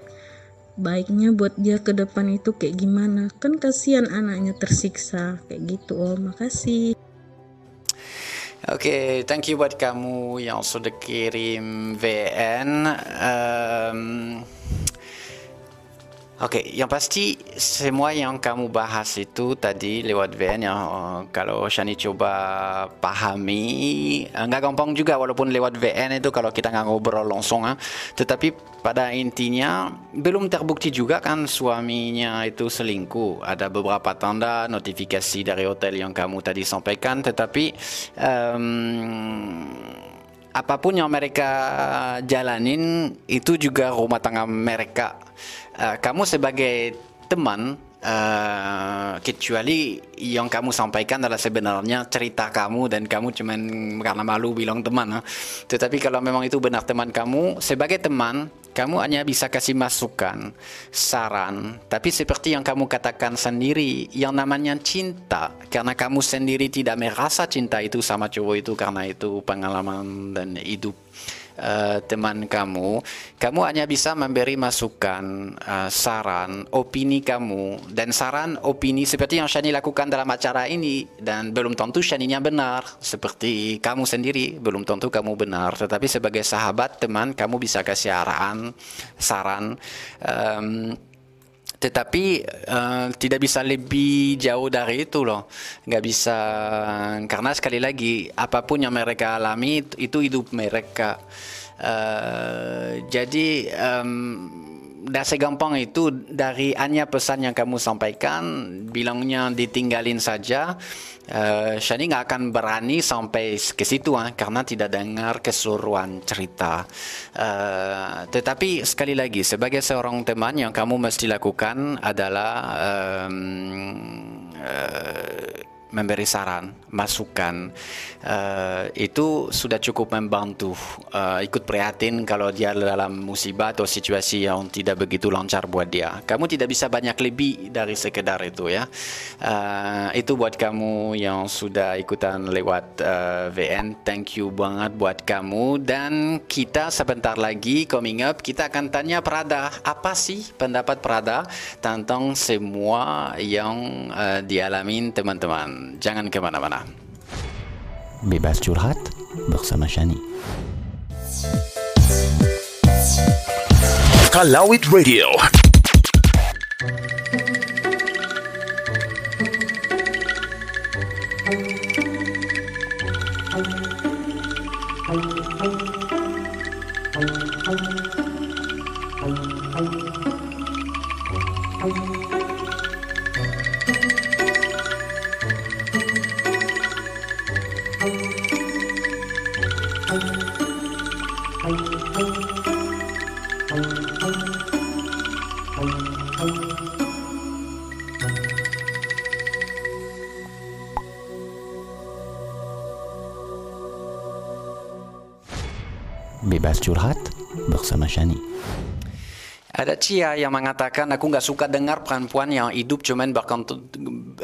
baiknya buat dia ke depan itu kayak gimana. Kan kasihan anaknya tersiksa. Kayak gitu Om. Makasih Oke, okay, thank you buat kamu yang sudah kirim VN. Um, Oke, okay, yang pasti semua yang kamu bahas itu tadi lewat VN yang uh, kalau Shani coba pahami nggak gampang juga walaupun lewat VN itu kalau kita nggak ngobrol langsung, uh, tetapi pada intinya belum terbukti juga kan suaminya itu selingkuh. Ada beberapa tanda notifikasi dari hotel yang kamu tadi sampaikan, tetapi um, apa pun yang mereka jalanin itu juga rumah tangga mereka. Uh, kamu sebagai teman uh, kecuali yang kamu sampaikan adalah sebenarnya cerita kamu dan kamu cuman karena malu bilang teman. Uh. Tetapi kalau memang itu benar teman kamu, sebagai teman kamu hanya bisa kasih masukan, saran, tapi seperti yang kamu katakan sendiri, yang namanya cinta, karena kamu sendiri tidak merasa cinta itu sama cowok itu karena itu pengalaman dan hidup uh, teman kamu, kamu hanya bisa memberi masukan, uh, saran, opini kamu. Dan saran opini seperti yang Shani lakukan dalam acara ini dan belum tentu Shaninya benar. Seperti kamu sendiri belum tentu kamu benar. Tetapi sebagai sahabat teman kamu bisa kasih arahan saran. Um, tetapi uh, tidak bisa lebih jauh dari itu loh. Nggak bisa karena sekali lagi apa pun yang mereka alami itu hidup mereka. Uh, jadi um, dah segampang itu dari hanya pesan yang kamu sampaikan bilangnya ditinggalin saja uh, Shani nggak akan berani sampai ke situ uh, karena tidak dengar keseluruhan cerita. Uh, tetapi sekali lagi sebagai seorang teman yang kamu mesti lakukan adalah um, uh, memberi saran, masukan uh, itu sudah cukup membantu. Uh, ikut prihatin kalau dia dalam musibah atau situasi yang tidak begitu lancar buat dia. Kamu tidak bisa banyak lebih dari sekedar itu ya. Uh, itu buat kamu yang sudah ikutan lewat uh, VN. Thank you banget buat kamu dan kita sebentar lagi coming up kita akan tanya Prada apa sih pendapat Prada tentang semua yang uh, dialamin teman-teman. Jangan ke mana-mana. Bebas curhat bersama Shani. Kalawit Radio. Bebas curhat bersama Shani. Ada Cia yang mengatakan aku nggak suka dengar perempuan yang hidup cuman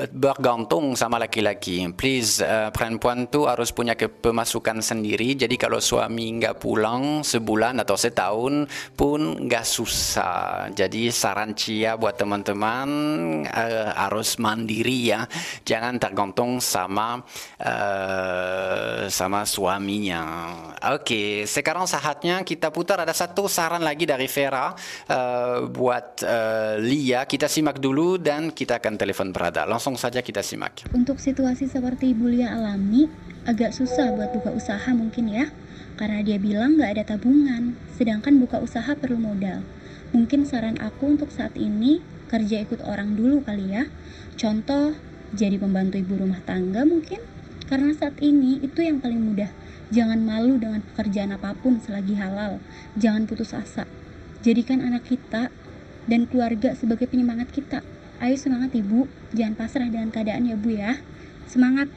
bergantung sama laki-laki. Please, uh, perempuan tuh harus punya pemasukan sendiri. Jadi kalau suami nggak pulang sebulan atau setahun pun nggak susah. Jadi saran Cia buat teman-teman uh, harus mandiri ya. Jangan tergantung sama uh, sama suaminya. Oke, sekarang saatnya kita putar ada satu saran lagi dari Vera. Uh, buat uh, Lia kita simak dulu dan kita akan telepon Prada. Langsung saja kita simak. Untuk situasi seperti Ibu Lia alami, agak susah buat buka usaha mungkin ya. Karena dia bilang nggak ada tabungan, sedangkan buka usaha perlu modal. Mungkin saran aku untuk saat ini kerja ikut orang dulu kali ya. Contoh, jadi pembantu ibu rumah tangga mungkin. Karena saat ini itu yang paling mudah. Jangan malu dengan pekerjaan apa pun selagi halal. Jangan putus asa Jadikan anak kita dan keluarga sebagai penyemangat kita. Ayo semangat ibu, jangan pasrah dengan keadaan ya bu ya. Semangat!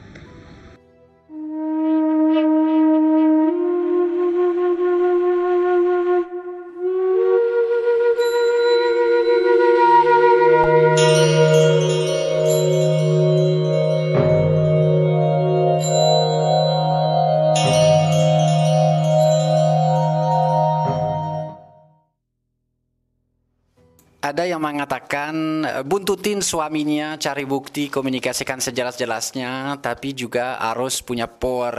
Mengatakan eh, buntutin suaminya, cari bukti, komunikasikan sejelas-jelasnya, tapi juga harus punya power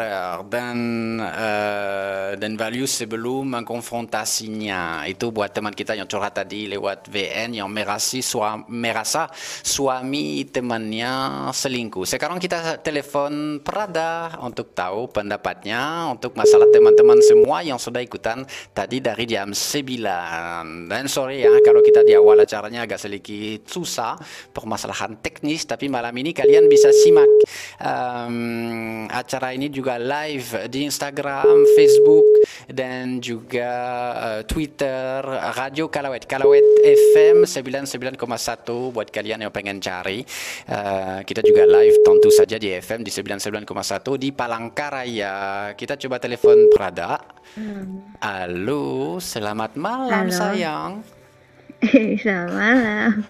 dan uh, dan value sebelum mengkonfrontasinya. Itu buat teman kita yang curhat tadi lewat VN yang merasi suami, merasa suami temannya selingkuh. Sekarang kita telepon Prada untuk tahu pendapatnya untuk masalah teman-teman semua yang sudah ikutan tadi dari jam 9. Dan sorry ya kalau kita di awal acaranya agak sedikit susah, permasalahan teknis, tapi malam ini kalian bisa simak um, acara ini juga live di Instagram, Facebook, dan juga uh, Twitter, Radio Kalawet, Kalawet FM 99,1 buat kalian yang pengen cari. Uh, kita juga live tentu saja di FM di 99,1 di Palangkaraya. Kita coba telepon Prada. Hmm. Halo, selamat malam Halo. sayang. Selamat malam.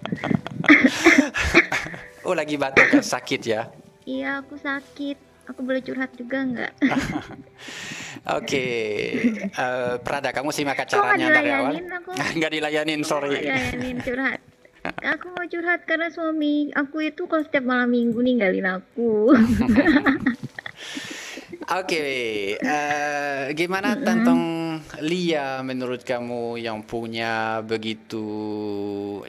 Oh lagi batuk kan? sakit ya? Iya, aku sakit. Aku boleh curhat juga nggak? Oke, Eh, Prada kamu simak acaranya dari awal? dilayanin aku? Nggak dilayanin, sorry. Nggak dilayanin curhat. Aku mau curhat karena suami aku itu kalau setiap malam minggu ninggalin aku. Oke, eh, gimana tentang Lia menurut kamu yang punya begitu,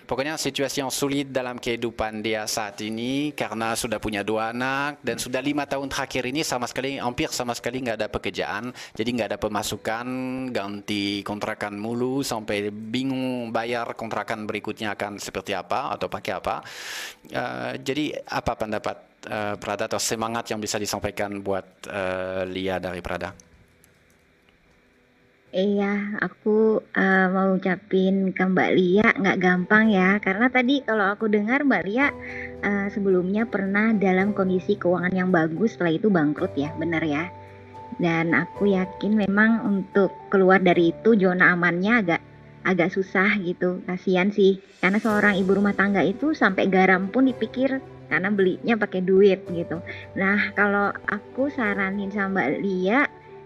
pokoknya situasi yang sulit dalam kehidupan dia saat ini karena sudah punya dua anak dan sudah lima tahun terakhir ini sama sekali, hampir sama sekali nggak ada pekerjaan, jadi nggak ada pemasukan, ganti kontrakan mulu sampai bingung bayar kontrakan berikutnya akan seperti apa atau pakai apa. Eh, jadi apa pendapat eh, Prada atau semangat yang bisa disampaikan buat eh, Lia dari Prada? Iya, aku eh, mau ucapin ke Mbak Lia nggak gampang ya, karena tadi kalau aku dengar Mbak Lia eh, sebelumnya pernah dalam kondisi keuangan yang bagus, setelah itu bangkrut ya, benar ya. Dan aku yakin memang untuk keluar dari itu zona amannya agak agak susah gitu, kasihan sih. Karena seorang ibu rumah tangga itu sampai garam pun dipikir karena belinya pakai duit gitu. Nah, kalau aku saranin sama Mbak Lia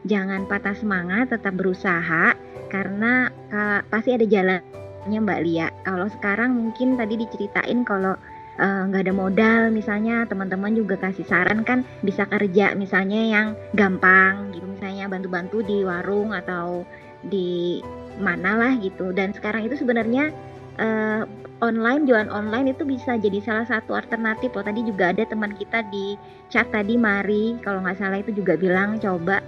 jangan patah semangat, tetap berusaha karena ka- pasti ada jalannya Mbak Lia. Kalau sekarang mungkin tadi diceritain kalau eh, nggak ada modal, misalnya teman-teman juga kasih saran kan bisa kerja misalnya yang gampang gitu, misalnya bantu-bantu di warung atau di mana lah gitu. Dan sekarang itu sebenarnya eh, online jualan online itu bisa jadi salah satu alternatif. Loh. Tadi juga ada teman kita di chat tadi Mari. Kalau nggak salah itu juga bilang coba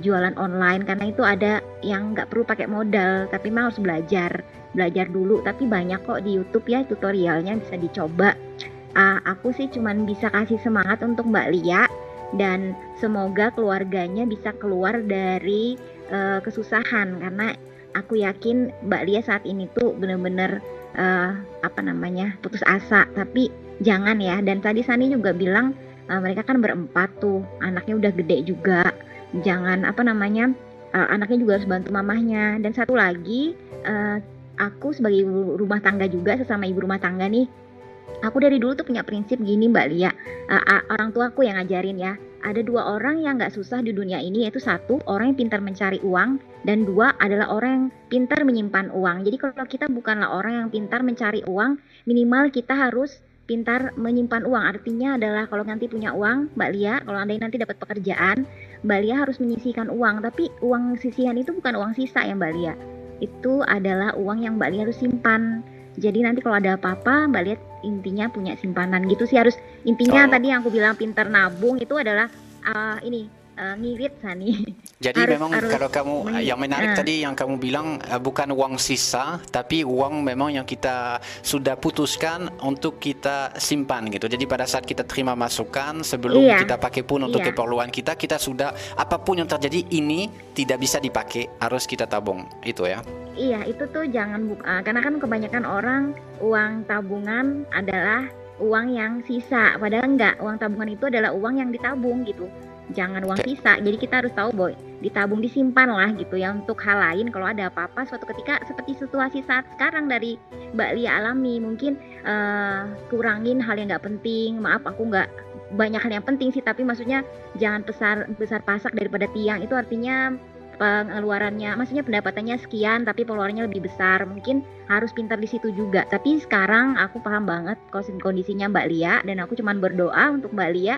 jualan online. Karena itu ada yang nggak perlu pakai modal tapi memang harus belajar. Belajar dulu tapi banyak kok di YouTube ya tutorialnya bisa dicoba. Ah, aku sih cuman bisa kasih semangat untuk Mbak Lia dan semoga keluarganya bisa keluar dari eh, kesusahan. Karena aku yakin Mbak Lia saat ini tuh bener-bener eh, apa namanya putus asa. Tapi jangan ya. Dan tadi Sani juga bilang eh, mereka kan berempat tuh. Anaknya udah gede juga. Jangan apa namanya eh, anaknya juga harus bantu mamahnya. Dan satu lagi eh, aku sebagai ibu rumah tangga juga sesama ibu rumah tangga nih aku dari dulu tuh punya prinsip gini mbak Lia. Eh, a- orang tuaku yang ngajarin ya ada dua orang yang nggak susah di dunia ini yaitu satu orang yang pintar mencari uang dan dua adalah orang yang pintar menyimpan uang jadi kalau kita bukanlah orang yang pintar mencari uang minimal kita harus pintar menyimpan uang artinya adalah kalau nanti punya uang mbak Lia kalau anda nanti dapat pekerjaan Mbak Lia harus menyisihkan uang, tapi uang sisihan itu bukan uang sisa ya Mbak Lia. Itu adalah uang yang Mbak Lia harus simpan. Jadi nanti kalau ada apa-apa Mbak Lia intinya punya simpanan gitu sih harus intinya Oh. tadi yang aku bilang pintar nabung itu adalah ah, ini ah, ngirit Sani. Jadi Harus- memang harus kalau kamu men- yang menarik ah. tadi yang kamu bilang eh, bukan uang sisa tapi uang memang yang kita sudah putuskan untuk kita simpan gitu. Jadi pada saat kita terima masukan sebelum Iya. kita pakai pun untuk Iya. keperluan kita kita sudah apa pun yang terjadi ini tidak bisa dipakai harus kita tabung itu ya. Iya, itu tuh jangan buka karena kan kebanyakan orang uang tabungan adalah uang yang sisa. Padahal enggak, uang tabungan itu adalah uang yang ditabung gitu. Jangan uang sisa. Jadi kita harus tahu boy, ditabung disimpan lah gitu ya untuk hal lain kalau ada apa-apa suatu ketika seperti situasi saat sekarang dari Mbak Lia alami mungkin eh, kurangin hal yang nggak penting. Maaf aku nggak banyak hal yang penting sih tapi maksudnya jangan besar besar pasak daripada tiang itu artinya pengeluarannya maksudnya pendapatannya sekian tapi pengeluarannya lebih besar. Mungkin harus pintar di situ juga. Tapi sekarang aku paham banget kondisi- kondisinya Mbak Lia dan aku cuman berdoa untuk Mbak Lia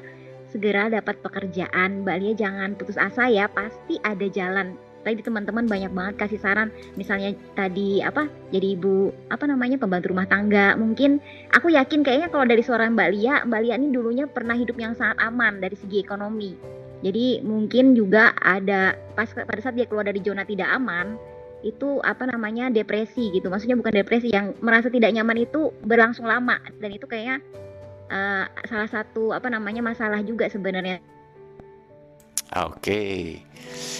segera dapat pekerjaan. Mbak Lia jangan putus asa ya pasti ada jalan. Tadi teman-teman banyak banget kasih saran. Misalnya tadi apa jadi ibu apa namanya pembantu rumah tangga. Mungkin aku yakin kayaknya kalau dari suara Mbak Lia Mbak Lia ini dulunya pernah hidup yang sangat aman dari segi ekonomi jadi mungkin juga ada pas pada saat dia keluar dari zona tidak aman itu apa namanya depresi gitu. Maksudnya bukan depresi yang merasa tidak nyaman itu berlangsung lama. Dan itu kayaknya uh, salah satu apa namanya masalah juga sebenarnya Oke.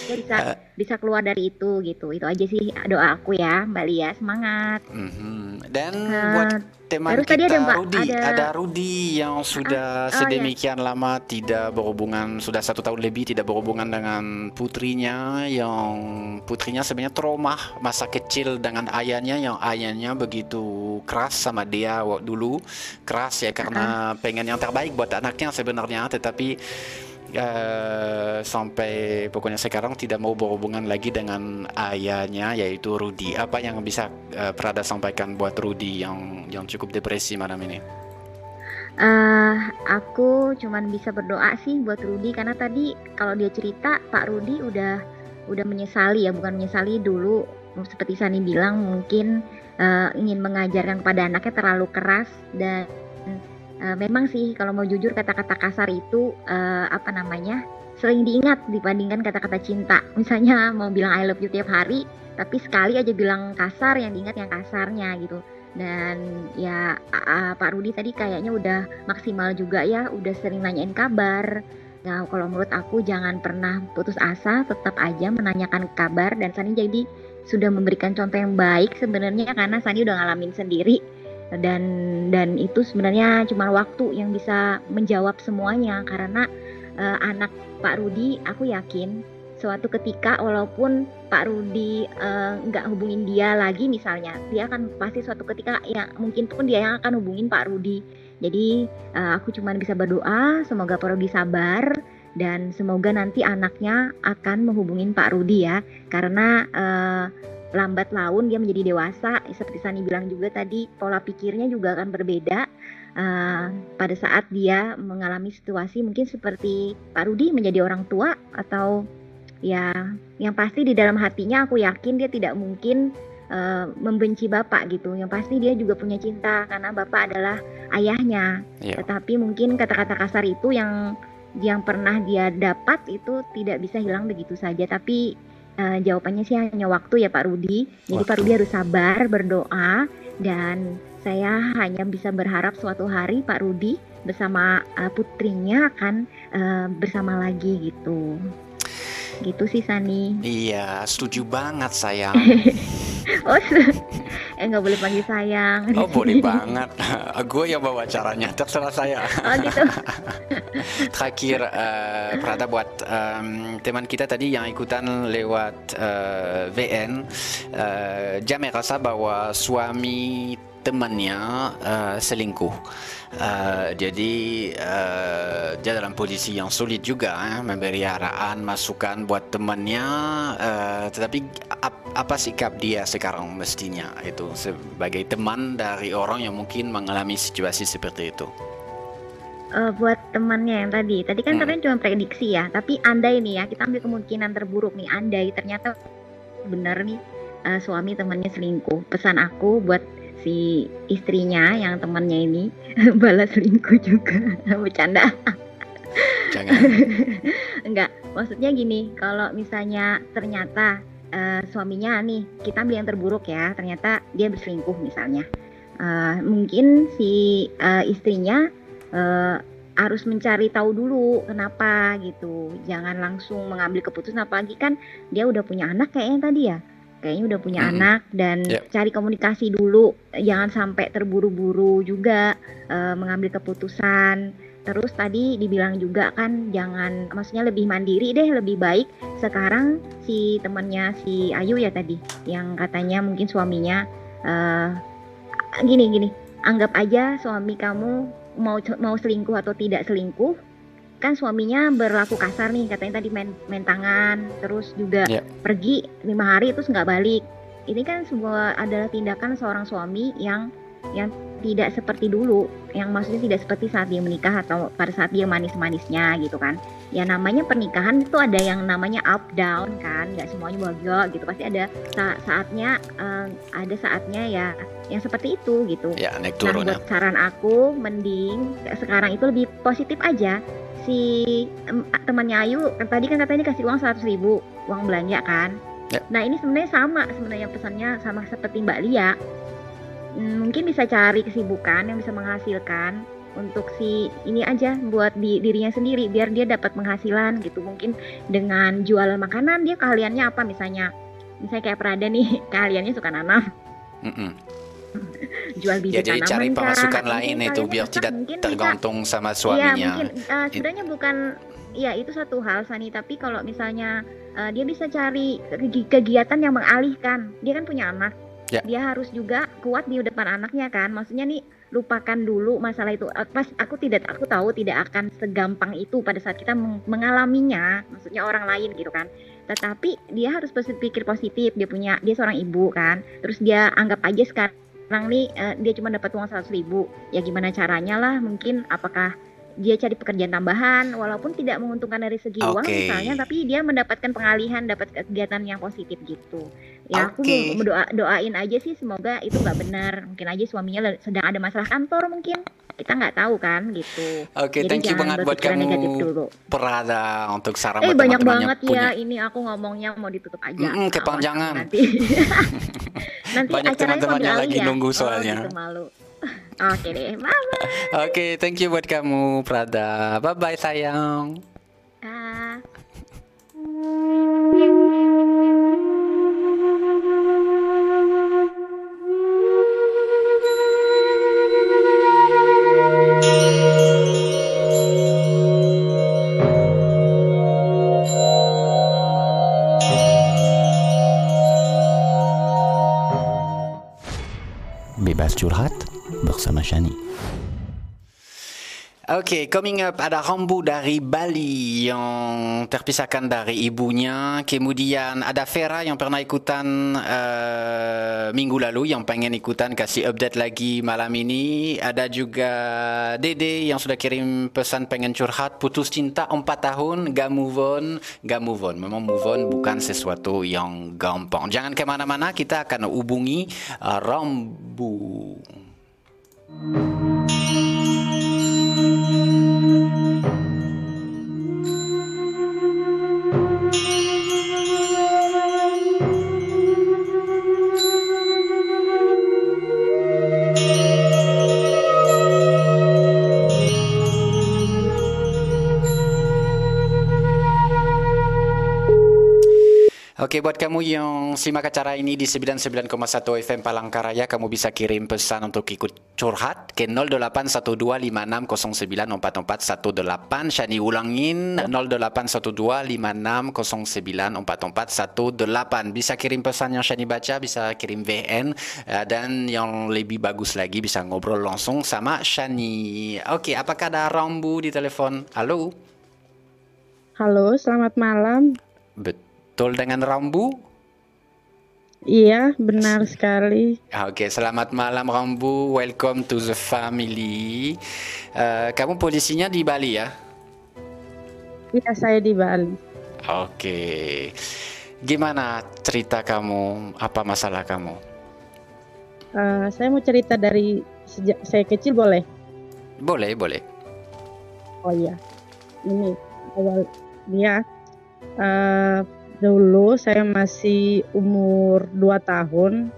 dia bisa uh, bisa keluar dari itu gitu itu aja sih doa aku ya Mbak Lia semangat mm-hmm. dan uh, buat teman terus kita tadi ada Mbak Rudi ada, ada Rudi yang sudah oh, sedemikian ya. lama tidak berhubungan sudah satu tahun lebih tidak berhubungan dengan putrinya yang putrinya sebenarnya trauma masa kecil dengan ayahnya yang ayahnya begitu keras sama dia dulu keras ya karena uh-huh. pengen yang terbaik buat anaknya sebenarnya tetapi uh, sampai pokoknya sekarang tidak mau berhubungan lagi dengan ayahnya yaitu Rudi. Apa yang bisa uh, Prada sampaikan buat Rudi yang yang cukup depresi malam ini? Uh, aku cuman bisa berdoa sih buat Rudi karena tadi kalau dia cerita Pak Rudi udah udah menyesali ya bukan menyesali dulu seperti Sani bilang mungkin uh, ingin mengajarkan kepada anaknya terlalu keras dan uh, memang sih kalau mau jujur kata-kata kasar itu uh, apa namanya sering diingat dibandingkan kata-kata cinta. Misalnya mau bilang I love you tiap hari, tapi sekali aja bilang kasar yang diingat yang kasarnya gitu. Dan ya uh, Pak Rudi tadi kayaknya udah maksimal juga ya, udah sering nanyain kabar. Nah, kalau menurut aku jangan pernah putus asa, tetap aja menanyakan kabar dan Sani jadi sudah memberikan contoh yang baik sebenarnya karena Sani udah ngalamin sendiri dan dan itu sebenarnya cuma waktu yang bisa menjawab semuanya. Karena uh, anak Pak Rudi aku yakin suatu ketika walaupun Pak Rudi eh, nggak uh, hubungin dia lagi misalnya dia akan pasti suatu ketika ya mungkin pun dia yang akan hubungin Pak Rudi. Jadi uh, aku cuma bisa berdoa semoga Pak Rudi sabar dan semoga nanti anaknya akan menghubungin Pak Rudi ya. Karena uh, lambat laun dia menjadi dewasa. Seperti Sani bilang juga tadi pola pikirnya juga akan berbeda uh, pada saat dia mengalami situasi mungkin seperti Pak Rudi menjadi orang tua atau ya yang pasti di dalam hatinya aku yakin dia tidak mungkin uh, membenci bapak gitu. Yang pasti dia juga punya cinta karena bapak adalah ayahnya. Yeah. tetapi mungkin kata-kata kasar itu yang yang pernah dia dapat itu tidak bisa hilang begitu saja. Tapi Uh, jawabannya sih hanya waktu ya Pak Rudi. Jadi waktu. Pak Rudi harus sabar, berdoa dan saya hanya bisa berharap suatu hari Pak Rudi bersama uh, putrinya akan uh, bersama lagi gitu. Gitu sih Sani. Iya, setuju banget sayang. oh, eh nggak boleh panggil sayang. Oh boleh banget. Gue yang bawa caranya, terserah saya. Oh gitu. Terakhir, uh, Prada buat um, teman kita tadi yang ikutan lewat uh, VN, uh, dia merasa bahwa suami temannya uh, selingkuh. Uh, jadi uh, dia dalam posisi yang sulit juga eh, memberi arahan, masukan buat temannya. Uh, tetapi ap, apa sikap dia sekarang mestinya itu sebagai teman dari orang yang mungkin mengalami situasi seperti itu? Uh, buat temannya yang tadi, tadi kan hmm. katanya cuma prediksi ya. Tapi andai nih ya, kita ambil kemungkinan terburuk nih. Andai ternyata benar nih uh, suami temannya selingkuh. Pesan aku buat si istrinya yang temannya ini balas selingkuh juga. Bercanda. Jangan. Enggak maksudnya gini kalau misalnya ternyata uh, suaminya nih kita ambil yang terburuk ya ternyata dia berselingkuh misalnya. Uh, mungkin si uh, istrinya uh, harus mencari tahu dulu kenapa gitu. Jangan langsung mengambil keputusan apalagi kan dia udah punya anak kayaknya tadi ya kayaknya udah punya hmm. anak dan yeah. cari komunikasi dulu jangan sampai terburu-buru juga uh, mengambil keputusan terus tadi dibilang juga kan jangan maksudnya lebih mandiri deh lebih baik sekarang si temannya si Ayu ya tadi yang katanya mungkin suaminya uh, gini gini anggap aja suami kamu mau mau selingkuh atau tidak selingkuh kan suaminya berlaku kasar nih katanya tadi main main tangan terus juga yeah. pergi lima hari terus nggak balik. Ini kan sebuah adalah tindakan seorang suami yang yang tidak seperti dulu yang maksudnya tidak seperti saat dia menikah atau pada saat dia manis-manisnya gitu kan. Ya namanya pernikahan itu ada yang namanya up down kan nggak semuanya bahagia gitu. Pasti ada sa saatnya uh, ada saatnya ya yang seperti itu gitu. Ya, naik turun nah buat ya. saran aku mending sekarang itu lebih positif aja si temannya Ayu kan tadi kan katanya kasih uang seratus ribu uang belanja kan Ya. Nah ini sebenarnya sama sebenarnya pesannya sama seperti Mbak Lia. Hmm, mungkin bisa cari kesibukan yang bisa menghasilkan untuk si ini aja buat di dirinya sendiri biar dia dapat penghasilan gitu mungkin dengan jual makanan dia keahliannya apa misalnya misalnya kayak Prada nih keahliannya suka nanam Mm-mm. jual biji Ya jadi tanaman cari kah? pemasukan Mungkin lain itu biar tidak mungkin bisa. tergantung sama Iya suaminya. mungkin uh, sebenarnya bukan ya itu satu hal Sani tapi kalau misalnya uh, dia bisa cari kegi- kegiatan yang mengalihkan. Dia kan punya anak. Ya. dia harus juga kuat di depan anaknya kan. Maksudnya nih lupakan dulu masalah itu. Uh, pas aku tidak aku tahu tidak akan segampang itu pada saat kita meng- mengalaminya. Maksudnya orang lain gitu kan. Tetapi dia harus berpikir positif. Dia punya dia seorang ibu kan. Terus dia anggap aja sekarang nih eh, dia cuma dapat uang 100 ribu ya gimana caranya lah mungkin apakah dia cari pekerjaan tambahan walaupun tidak menguntungkan dari segi uang Oke. misalnya tapi dia mendapatkan pengalihan dapat kegiatan yang positif gitu ya aku Oke. mau doa doain aja sih semoga itu nggak benar mungkin aja suaminya sedang ada masalah kantor mungkin kita nggak tahu kan gitu Oke, Jadi thank you banget buat kamu. Prada untuk saran eh banyak banget punya. ya ini aku ngomongnya mau ditutup aja Mm-mm, Awas kepanjangan. nanti nanti Banyak teman-temannya lagi ya? nunggu Oh, soalnya. gitu, malu oke deh bye Oke, thank you buat kamu Prada. Bye bye sayang. Ah. Bebas curhat bersama Oke, coming up ada Rambu dari Bali yang terpisahkan dari ibunya. Kemudian ada Vera yang pernah ikutan eh, minggu lalu yang pengen ikutan kasih update lagi malam ini. Ada juga Dede yang sudah kirim pesan pengen curhat putus cinta 4 tahun gak move on, gak move on. Memang move on bukan sesuatu yang gampang. Jangan ke mana-mana, kita akan hubungi eh, Rambu. Oke, buat kamu yang simak acara ini di 99,1 FM Palangkaraya, kamu bisa kirim pesan untuk ikut curhat ke 081256094418. Shani ulangin 081256094418. Bisa kirim pesan yang Shani baca, bisa kirim VN eh, dan yang lebih bagus lagi bisa ngobrol langsung sama Shani. Oke, apakah ada Rambu di telepon? Halo? Halo, selamat malam. Betul dengan Rambu? Iya, benar sekali. Oke, selamat malam Rambu. Welcome to the family. Eh, kamu posisinya di Bali ya? Iya, saya di Bali. Oke. Gimana cerita kamu? Apa masalah kamu? Eh, saya mau cerita dari sejak saya kecil boleh? Boleh, boleh. Oh iya, ini awal dia eh, dulu saya masih umur 2 tahun.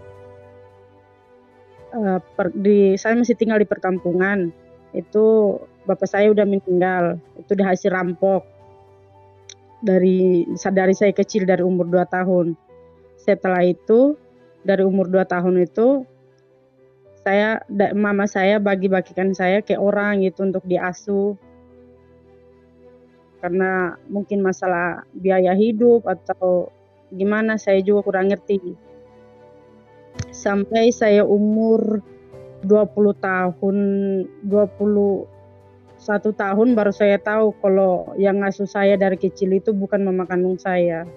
Eh, per- di saya masih tinggal di perkampungan. Itu bapak saya udah meninggal. Itu di hasil rampok. Dari dari saya kecil dari umur 2 tahun. Setelah itu dari umur 2 tahun itu saya mama saya bagi-bagikan saya ke orang gitu untuk diasuh karena mungkin masalah biaya hidup atau gimana saya juga kurang ngerti sampai saya umur 20 tahun 21 tahun baru saya tahu kalau yang ngasuh saya dari kecil itu bukan mama kandung saya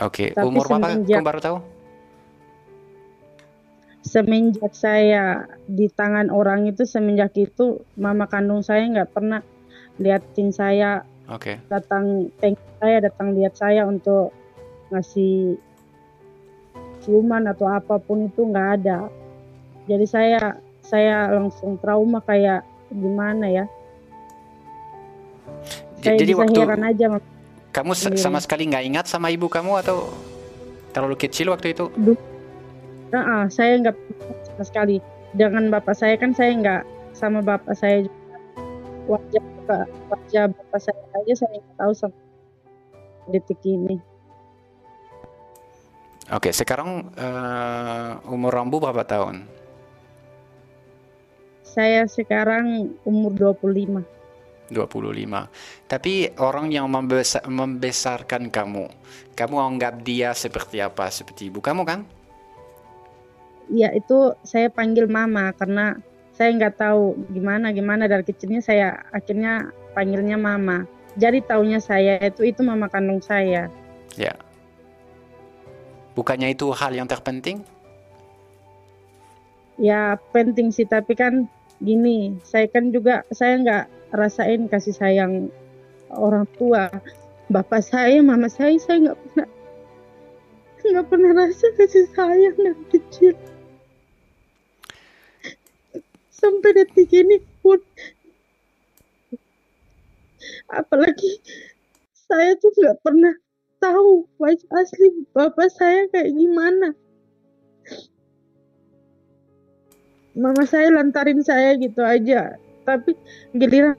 Oke, Tapi umur berapa kamu baru tahu? Semenjak saya di tangan orang itu semenjak itu mama kandung saya nggak pernah liatin saya Oke. datang thank saya datang lihat saya untuk ngasih ciuman atau apa pun itu nggak ada jadi saya saya langsung trauma kayak gimana ya saya Jadi waktu heran aja. Kamu Sendiri. sama sekali nggak ingat sama ibu kamu atau terlalu kecil waktu itu? Nah, saya nggak sama sekali. Dengan bapak saya kan saya nggak sama bapak saya juga. Wajah bapak, wajah bapak saya aja saya nggak tahu sampai detik ini. Oke, sekarang eh, umur Rambu berapa tahun? Saya sekarang umur 25. 25. Tapi orang yang membesa- membesarkan kamu, kamu anggap dia seperti apa? Seperti ibu kamu kan? Ya itu saya panggil mama karena saya nggak tahu gimana gimana dari kecilnya saya akhirnya panggilnya mama. Jadi taunya saya itu itu mama kandung saya. Ya. Bukannya itu hal yang terpenting? Ya penting sih tapi kan gini, saya kan juga saya nggak rasain kasih sayang orang tua. Bapak saya, mama saya, saya nggak pernah nggak pernah rasa kasih sayang dari kecil. Sampai detik ini pun apalagi saya tuh nggak pernah tahu wajah asli bapak saya kayak gimana. Mama saya lantarin saya gitu aja, tapi giliran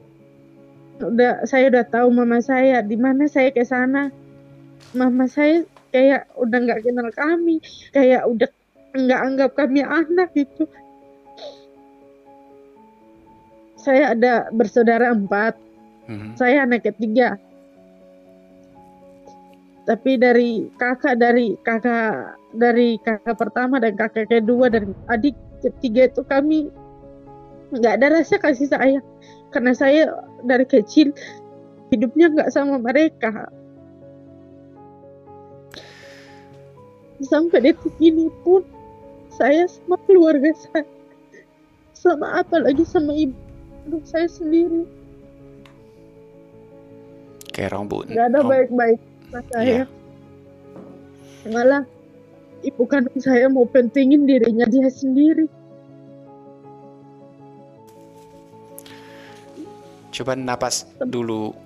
udah saya udah tahu mama saya di mana saya ke sana, mama saya kayak udah nggak kenal kami, kayak udah nggak anggap kami anak gitu. Saya ada bersaudara empat, saya anak ketiga. Tapi dari kakak dari kakak dari kakak pertama dan kakak kedua dan adik ketiga itu kami nggak ada rasa kasih sayang. Karena saya dari kecil hidupnya nggak sama mereka. Sampai detik ini pun saya sama keluarga saya. Sama apalagi sama ibu saya sendiri Kayak rambut. nggak ada baik-baik sama saya malah ibu kandung saya mau pentingin dirinya dia sendiri Coba napas dulu.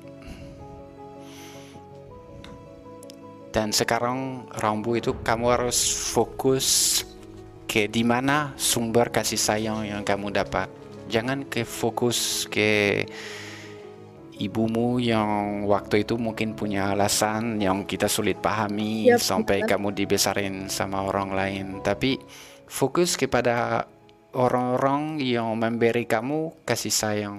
Dan sekarang Rambu itu kamu harus fokus ke di mana sumber kasih sayang yang kamu dapat. Jangan ke fokus ke ibumu yang waktu itu mungkin punya alasan yang kita sulit pahami Yap, sampai benar. kamu dibesarin sama orang lain. Tapi fokus kepada orang-orang yang memberi kamu kasih sayang.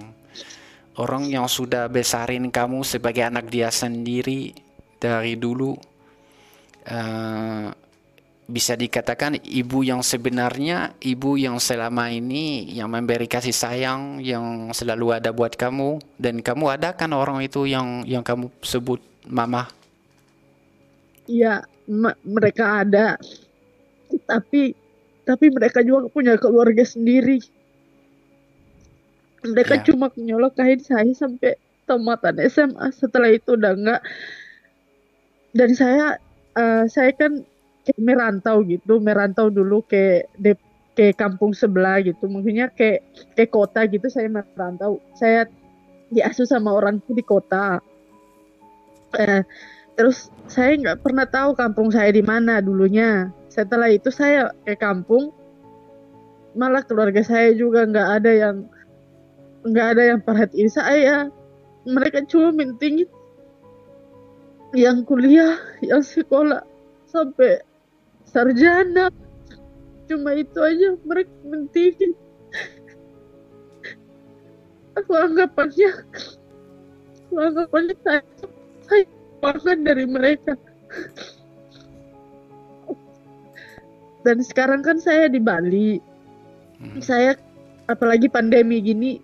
Orang yang sudah besarin kamu sebagai anak dia sendiri dari dulu. eh, bisa dikatakan ibu yang sebenarnya, ibu yang selama ini yang memberi kasih sayang, yang selalu ada buat kamu, dan kamu ada kan orang itu yang yang kamu sebut mama. Iya, ma- mereka ada. Tapi tapi mereka juga punya keluarga sendiri. Mereka Ya. cuma nyolokain saya sampai tamatan SMA. Setelah itu udah enggak. Dan saya eh, saya kan kayak merantau gitu, merantau dulu ke de- ke kampung sebelah gitu. Mungkinnya ke ke kota gitu saya merantau. Saya diasuh sama orangku di kota. Eh, terus saya nggak pernah tahu kampung saya di mana dulunya. Setelah itu saya ke kampung, malah keluarga saya juga nggak ada yang nggak ada yang perhatiin saya. Mereka cuma mentingin yang kuliah, yang sekolah sampai sarjana. Cuma itu aja mereka mentingin. Aku anggapannya, aku anggapannya saya, saya banget dari mereka. Dan sekarang kan saya di Bali. Saya apalagi pandemi gini,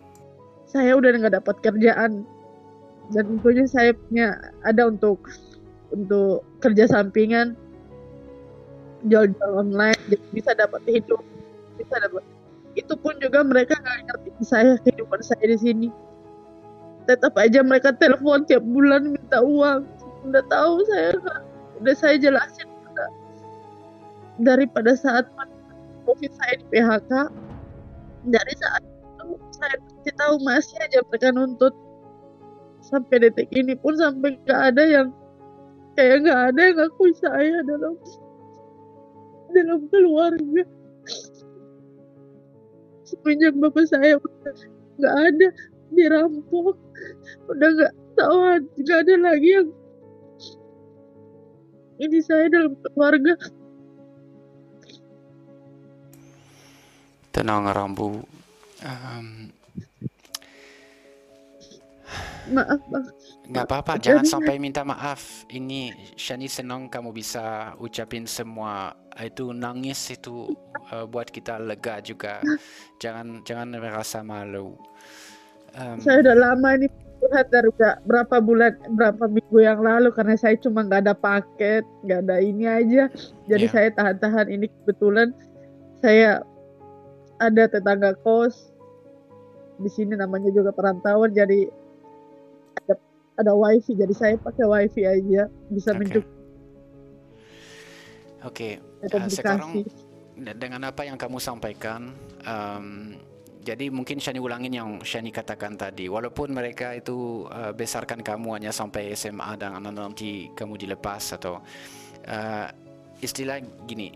saya udah nggak dapat kerjaan. Dan tentunya saya punya ada untuk untuk kerja sampingan jual-jual online jadi bisa dapat hidup bisa dapat. Itu pun juga mereka nggak ngerti saya kehidupan saya di sini. Tetap aja mereka telepon tiap bulan minta uang. Udah tahu saya udah saya jelasin udah. daripada saat covid saya di PHK dari saat itu saya kasih tahu masih aja mereka nuntut. Sampai detik ini pun sampai nggak ada yang kayak nggak ada yang ngakui saya dalam dalam keluarga. Semenjak bapak saya nggak ada dirampok. Udah nggak tahu nggak ada lagi yang ini saya dalam keluarga. Tenang Rambu. Um, maaf bang nggak apa-apa, jangan sampai minta maaf. Ini Shani senang kamu bisa ucapin semua itu nangis itu uh, buat kita lega juga. Jangan jangan merasa malu. Um, saya udah lama ini curhat dari berapa bulan berapa minggu yang lalu karena saya cuma nggak ada paket nggak ada ini aja jadi Iya. saya tahan-tahan ini kebetulan saya ada tetangga kos di sini namanya juga perantauan jadi ada wifi jadi saya pakai wifi aja bisa Oke. mencukupi Oke, Ada uh, sekarang komunikasi. de- dengan apa yang kamu sampaikan, um, jadi mungkin Shani ulangin yang Shani katakan tadi. Walaupun mereka itu uh, besarkan kamu hanya sampai SMA dan nanti kamu dilepas atau uh, istilah gini,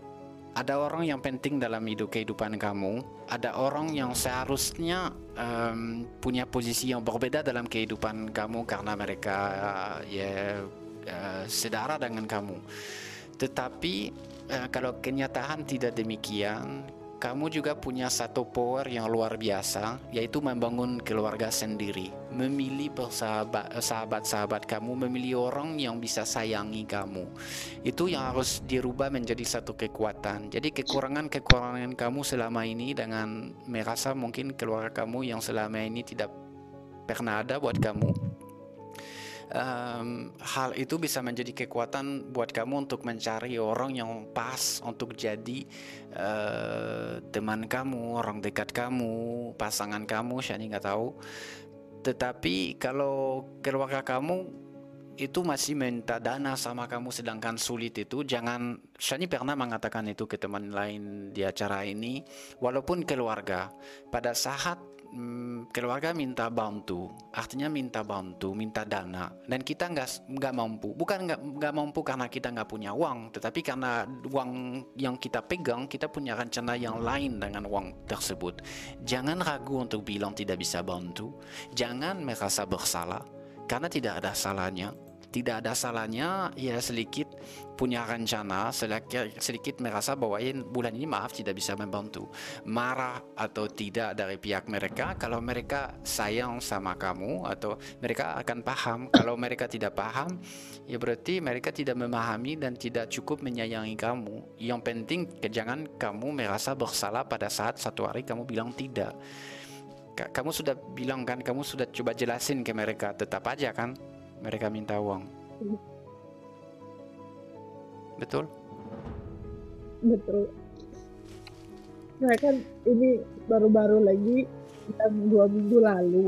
ada orang yang penting dalam hidup kehidupan kamu, ada orang yang seharusnya um, punya posisi yang berbeda dalam kehidupan kamu karena mereka uh, ya uh, sedara dengan kamu. Tetapi eh, kalau kenyataan tidak demikian, kamu juga punya satu power yang luar biasa, yaitu membangun keluarga sendiri, memilih bersahabat eh, sahabat-sahabat kamu, memilih orang yang bisa sayangi kamu. Itu yang harus dirubah menjadi satu kekuatan. Jadi kekurangan-kekurangan kamu selama ini dengan merasa mungkin keluarga kamu yang selama ini tidak pernah ada buat kamu um, hal itu bisa menjadi kekuatan buat kamu untuk mencari orang yang pas untuk jadi uh, teman kamu, orang dekat kamu, pasangan kamu, Shani nggak tahu. Tetapi kalau keluarga kamu itu masih minta dana sama kamu sedangkan sulit itu jangan Shani pernah mengatakan itu ke teman lain di acara ini walaupun keluarga pada saat mm, keluarga minta bantu. Artinya minta bantu minta dana. Dan kita nggak nggak mampu. Bukan nggak nggak mampu karena kita nggak punya uang. Tetapi karena uang yang kita pegang kita punya rencana yang lain dengan uang tersebut. Jangan ragu untuk bilang tidak bisa bantu. Jangan merasa bersalah. Karena tidak ada salahnya tidak ada salahnya ya sedikit punya rencana sedikit, sedikit merasa bahwa ya, bulan ini maaf tidak bisa membantu marah atau tidak dari pihak mereka. Kalau mereka sayang sama kamu atau mereka akan paham. Kalau mereka tidak paham ya berarti mereka tidak memahami dan tidak cukup menyayangi kamu. Yang penting jangan kamu merasa bersalah pada saat satu hari kamu bilang tidak. Ka- kamu sudah bilang kan kamu sudah coba jelasin ke mereka tetap aja kan mereka minta uang. Betul. Betul. Saya kan ini baru-baru lagi dan dua minggu lalu.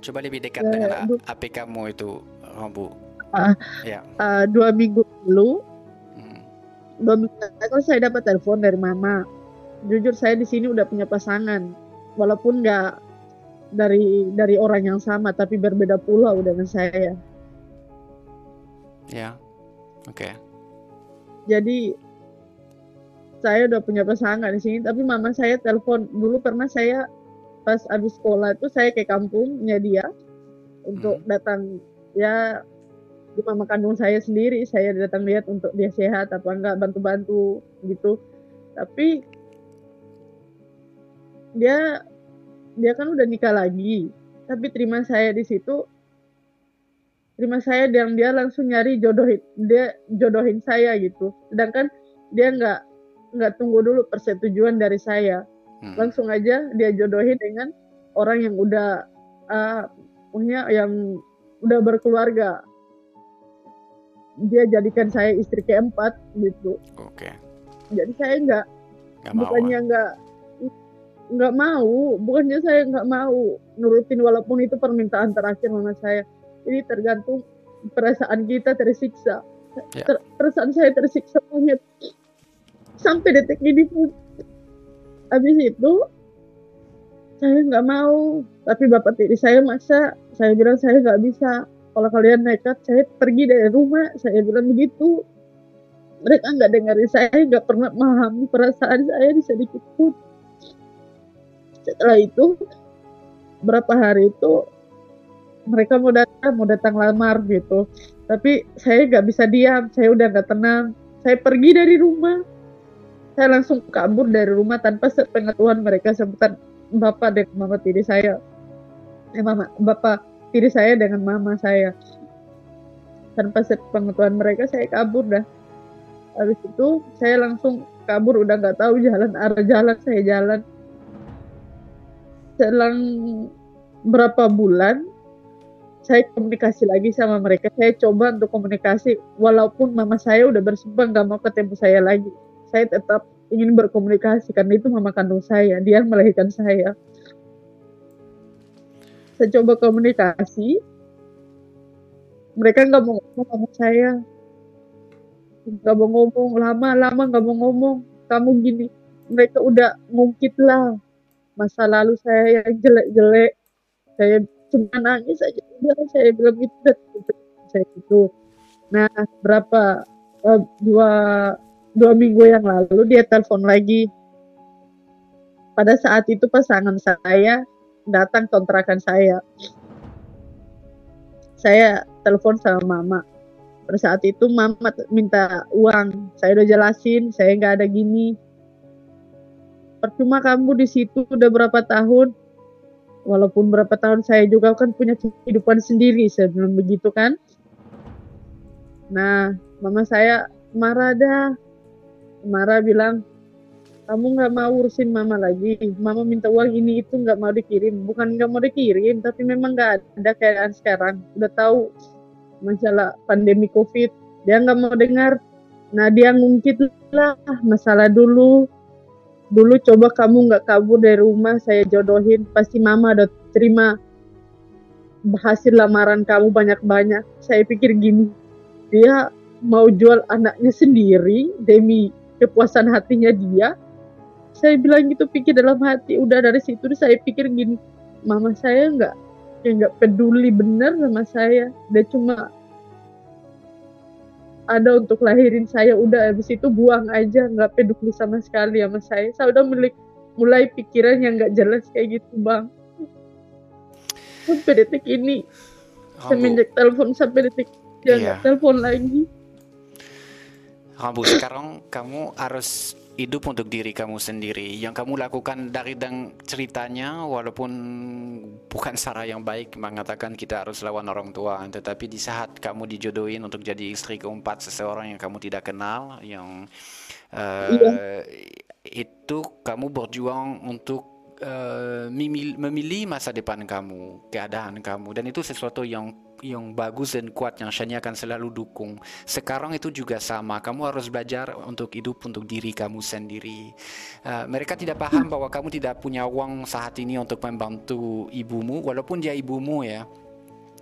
Coba lebih dekat Ya, dengan Bu. A- HP kamu itu Rambu Ah, ya. uh, dua minggu lalu Hmm. dua minggu lalu kan saya dapat telepon dari mama. Jujur saya di sini udah punya pasangan. Walaupun nggak dari dari orang yang sama tapi berbeda pulau dengan saya ya oke. Jadi saya udah punya pasangan di sini tapi mama saya telepon dulu pernah saya pas habis sekolah itu saya ke kampungnya dia untuk datang ya di mama kandung saya sendiri. Saya datang lihat untuk dia sehat apa enggak bantu-bantu gitu. Tapi dia dia kan udah nikah lagi tapi terima saya di situ terima saya dan dia langsung nyari jodohin dia jodohin saya gitu. Sedangkan dia nggak nggak tunggu dulu persetujuan dari saya. Langsung aja dia jodohin dengan orang yang udah uh, punya yang udah berkeluarga. Dia jadikan saya istri keempat gitu. Oke. Jadi saya nggak bukannya nggak nggak mau bukannya saya nggak mau nurutin walaupun itu permintaan terakhir mama saya ini tergantung perasaan kita tersiksa. Ya. Ter- perasaan saya tersiksa banget. Sampai detik ini pun habis itu saya nggak mau. Tapi bapak tiri saya maksa saya bilang saya nggak bisa. Kalau kalian nekat saya pergi dari rumah. Saya bilang begitu. Mereka nggak dengerin saya nggak pernah memahami perasaan saya di sedikit pun. Setelah itu berapa hari itu mereka mau datang mau datang lamar gitu. Tapi saya nggak bisa diam saya udah nggak tenang. Saya pergi dari rumah. Saya langsung kabur dari rumah tanpa sepengetahuan mereka sebutan bapak dan mama tiri saya. Eh mama bapak tiri saya dengan mama saya. Tanpa sepengetahuan mereka saya kabur dah. Habis itu saya langsung kabur udah nggak tahu jalan arah jalan saya jalan. Selang berapa bulan saya komunikasi lagi sama mereka. Saya coba untuk komunikasi walaupun mama saya udah bersumpah nggak mau ketemu saya lagi. Saya tetap ingin berkomunikasi karena itu mama kandung saya. Dia melahirkan saya. Saya coba komunikasi. Mereka nggak mau ngomong sama saya. Nggak mau ngomong. Lama-lama nggak mau ngomong. Kamu gini. Mereka udah ngungkit lah. Masa lalu saya yang jelek-jelek. Saya cuma nangis aja udah saya bilang gitu saya itu nah berapa uh, dua dua minggu yang lalu dia telepon lagi pada saat itu pasangan saya datang kontrakan saya. Saya telepon sama mama. Pada saat itu mama minta uang. Saya udah jelasin, saya nggak ada gini. Percuma kamu di situ udah berapa tahun. Walaupun berapa tahun saya juga kan punya kehidupan sendiri sebelum begitu kan. Nah, mama saya marah dah. Marah bilang, kamu nggak mau urusin mama lagi. Mama minta uang ini itu nggak mau dikirim. Bukan nggak mau dikirim tapi memang nggak ada keadaan sekarang. Udah tahu masalah pandemi covid. Dia nggak mau dengar. Nah dia ngungkit lah masalah dulu dulu coba kamu nggak kabur dari rumah saya jodohin. Pasti mama udah terima hasil lamaran kamu banyak-banyak. Saya pikir gini dia mau jual anaknya sendiri demi kepuasan hatinya dia. Saya bilang gitu pikir dalam hati udah dari situ saya pikir gini mama saya nggak ya nggak peduli bener sama saya. Dia cuma ada untuk lahirin saya udah habis itu buang aja nggak peduli sama sekali sama saya. Saya udah milik mulai pikiran yang nggak jelas kayak gitu bang. Sampai detik ini oh, semenjak telepon sampai detik dia iya. telepon lagi. Rambu sekarang kamu harus hidup untuk diri kamu sendiri. Yang kamu lakukan dari dan ceritanya, walaupun bukan cara yang baik mengatakan kita harus lawan orang tua, tetapi di saat kamu dijodohin untuk jadi istri keempat seseorang yang kamu tidak kenal, yang uh, iya. itu kamu berjuang untuk Uh, memilih masa depan kamu, keadaan kamu, dan itu sesuatu yang yang bagus dan kuat yang Shani akan selalu dukung. Sekarang itu juga sama. Kamu harus belajar untuk hidup untuk diri kamu sendiri. Uh, mereka tidak paham bahwa kamu tidak punya uang saat ini untuk membantu ibumu, walaupun dia ibumu ya.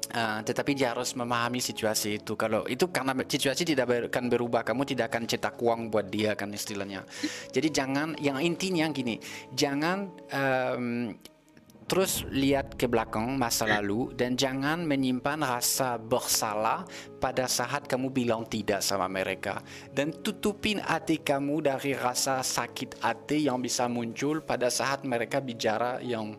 Uh, tetapi dia harus memahami situasi itu. Kalau itu karena situasi tidak akan berubah, kamu tidak akan cetak uang buat dia kan istilahnya. Jadi jangan, yang intinya gini, jangan um, terus lihat ke belakang masa lalu dan jangan menyimpan rasa bersalah pada saat kamu bilang tidak sama mereka. Dan tutupin hati kamu dari rasa sakit hati yang bisa muncul pada saat mereka bicara yang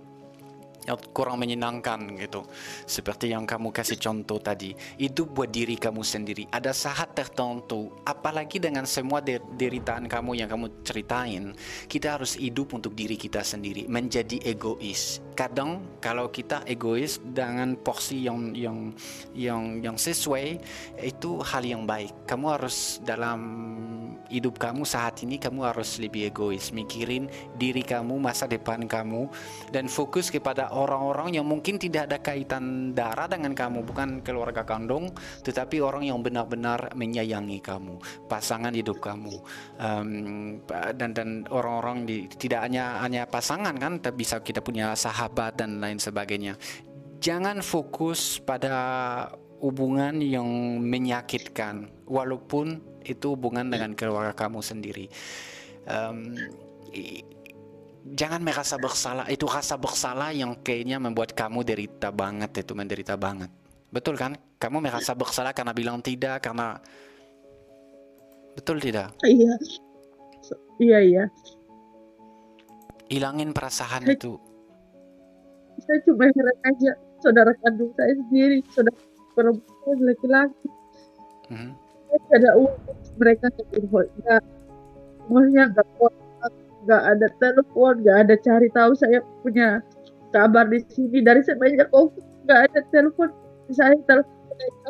yang kurang menyenangkan gitu. Seperti yang kamu kasih contoh tadi itu buat diri kamu sendiri. Ada saat tertentu apalagi dengan semua deritaan kamu yang kamu ceritain kita harus hidup untuk diri kita sendiri menjadi egois kadang kalau kita egois dengan porsi yang yang yang yang sesuai itu hal yang baik. Kamu harus dalam hidup kamu saat ini kamu harus lebih egois. Mikirin diri kamu masa depan kamu dan fokus kepada orang-orang yang mungkin tidak ada kaitan darah dengan kamu, bukan keluarga kandung, tetapi orang yang benar-benar menyayangi kamu, pasangan hidup kamu, um, dan dan orang-orang tidak hanya hanya pasangan kan, tapi bisa kita punya sahabat dan lain sebagainya. Jangan fokus pada hubungan yang menyakitkan, walaupun itu hubungan dengan keluarga kamu sendiri. Um, jangan merasa bersalah itu rasa bersalah yang kayaknya membuat kamu derita banget itu menderita banget Betul kan? Kamu merasa bersalah karena bilang tidak, karena betul tidak? Iya. Iya, iya. Hilangin perasaan itu. Saya cuma heran aja saudara kandung saya sendiri, saudara perempuan laki-laki. Mhm. Saya nggak ada uang mereka nggak semuanya nggak kontak nggak ada telepon nggak ada cari tahu saya punya kabar di sini. Dari semenjak covid nggak ada telepon. Saya telepon. Mereka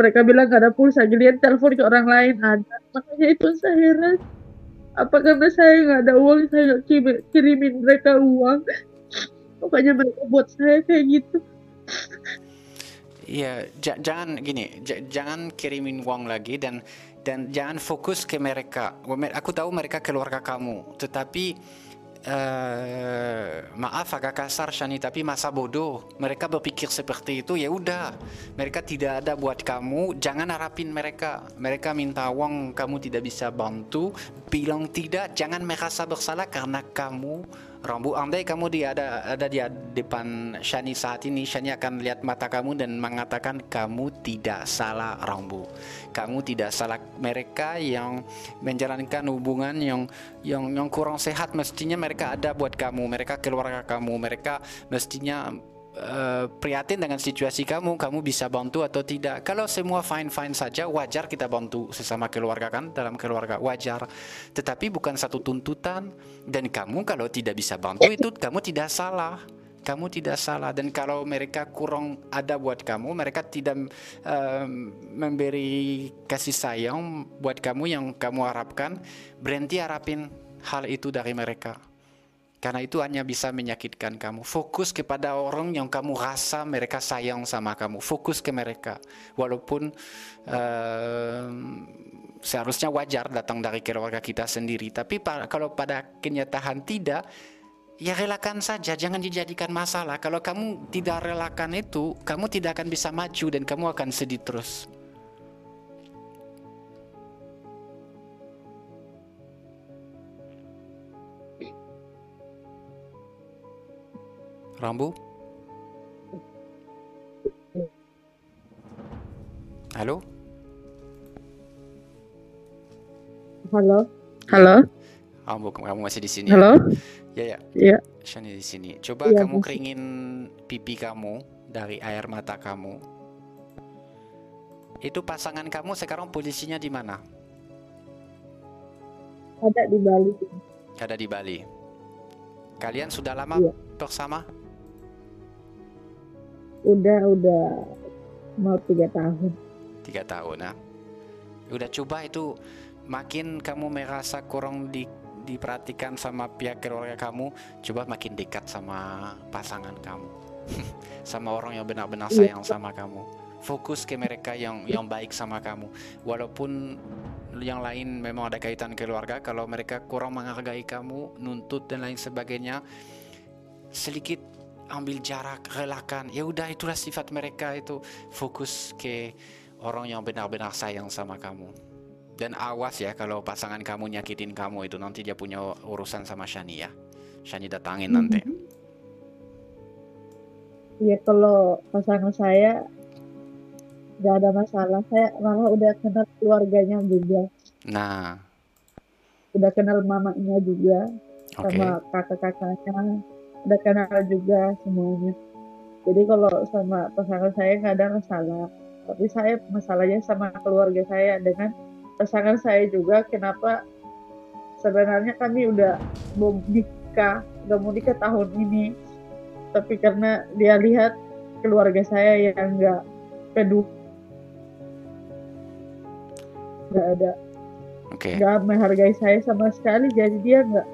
mereka bilang nggak ada pulsa giliran telepon ke orang lain ada. Makanya itu saya heran. Apa karena saya nggak ada uang saya nggak kirim- kirimin mereka uang makanya mereka buat saya kayak gitu Iya, ja- jangan gini, ja- jangan kirimin uang lagi dan dan jangan fokus ke mereka. Aku tahu mereka keluarga kamu, tetapi eh, maaf agak kasar Shani, tapi masa bodoh. Mereka berpikir seperti itu, ya udah. Mereka tidak ada buat kamu, jangan harapin mereka. Mereka minta uang, kamu tidak bisa bantu, bilang tidak, jangan merasa bersalah karena kamu Rambu, andai kamu di ada ada di depan Shani saat ini, Shani akan lihat mata kamu dan mengatakan kamu tidak salah Rambu. Kamu tidak salah. Mereka yang menjalankan hubungan yang yang yang kurang sehat mestinya mereka ada buat kamu, mereka keluarga kamu, mereka mestinya eh, prihatin dengan situasi kamu, kamu bisa bantu atau tidak. Kalau semua fine-fine saja, wajar kita bantu sesama keluarga kan dalam keluarga wajar. Tetapi bukan satu tuntutan dan kamu kalau tidak bisa bantu itu kamu tidak salah. Kamu tidak salah dan kalau mereka kurang ada buat kamu, mereka tidak eh, memberi kasih sayang buat kamu yang kamu harapkan, berhenti harapin hal itu dari mereka. Karena itu hanya bisa menyakitkan kamu. Fokus kepada orang yang kamu rasa mereka sayang sama kamu. Fokus ke mereka. Walaupun ehm, seharusnya wajar datang dari keluarga kita sendiri. Tapi kalau pada kenyataan tidak, ya relakan saja. Jangan dijadikan masalah. Kalau kamu tidak relakan itu, kamu tidak akan bisa maju dan kamu akan sedih terus. Rambu? Halo? halo halo Rambu, kamu masih di sini? halo Ya, ya. Iya. Shani di sini. Coba Iya, kamu masih. keringin pipi kamu dari air mata kamu. Itu pasangan kamu sekarang posisinya di mana? ada di Bali Ada di Bali. Kalian sudah lama Iya. bersama? Udah udah mau tiga tahun Tiga tahun ya. Udah coba itu makin kamu merasa kurang di, diperhatikan sama pihak keluarga kamu, coba makin dekat sama pasangan kamu. sama orang yang benar-benar Iya. sayang sama kamu. Fokus ke mereka yang yang baik sama kamu. Walaupun yang lain memang ada kaitan keluarga, kalau mereka kurang menghargai kamu, nuntut dan lain sebagainya, sedikit ambil jarak, relakan. Ya udah itulah sifat mereka itu. Fokus ke orang yang benar-benar sayang sama kamu. Dan awas ya kalau pasangan kamu nyakitin kamu itu nanti dia punya urusan sama Shani ya. Shani datangin nanti. ya kalau pasangan saya nggak ada masalah saya malah udah kenal keluarganya juga Nah, udah kenal mamanya juga oke. sama kakak-kakaknya udah kenal juga semuanya. Jadi kalau sama pasangan saya nggak ada masalah tapi saya masalahnya sama keluarga saya dengan pasangan saya juga. Kenapa? Sebenarnya kami udah mau nikah udah mau nikah tahun ini. Tapi karena dia lihat keluarga saya yang nggak peduli. Nggak ada. Nggak menghargai saya sama sekali. Jadi dia nggak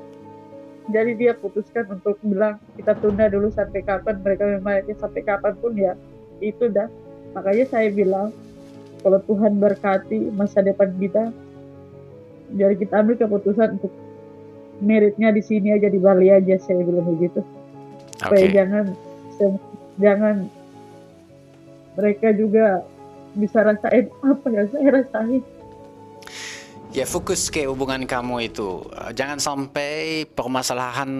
jadi dia putuskan untuk bilang kita tunda dulu sampai kapan. Mereka memang ya sampai kapan pun ya itu dah. Makanya saya bilang kalau Tuhan berkati masa depan kita jadi kita ambil keputusan untuk meritnya di sini aja di Bali aja saya bilang begitu. Supaya jangan jangan mereka juga bisa rasain apa yang saya rasain Ya fokus ke hubungan kamu itu. Eh, Jangan sampai permasalahan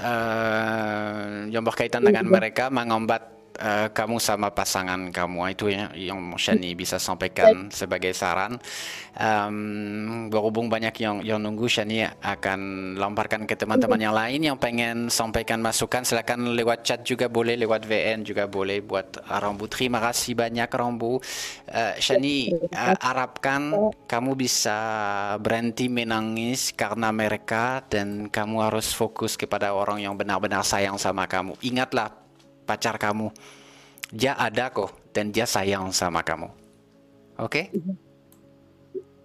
eh, yang berkaitan dengan Iya. mereka menghambat uh, kamu sama pasangan kamu itu ya yang Shani bisa sampaikan sebagai saran. Um, berhubung banyak yang yang nunggu Shani akan lamparkan ke teman-teman yang lain yang pengen sampaikan masukan silakan lewat chat juga boleh lewat VN juga boleh buat Rambu. Terima kasih banyak Rambu. Uh, Shani uh, harapkan kamu bisa berhenti menangis karena mereka dan kamu harus fokus kepada orang yang benar-benar sayang sama kamu. Ingatlah pacar kamu, dia ada kok dan dia sayang sama kamu. Oke? Okay?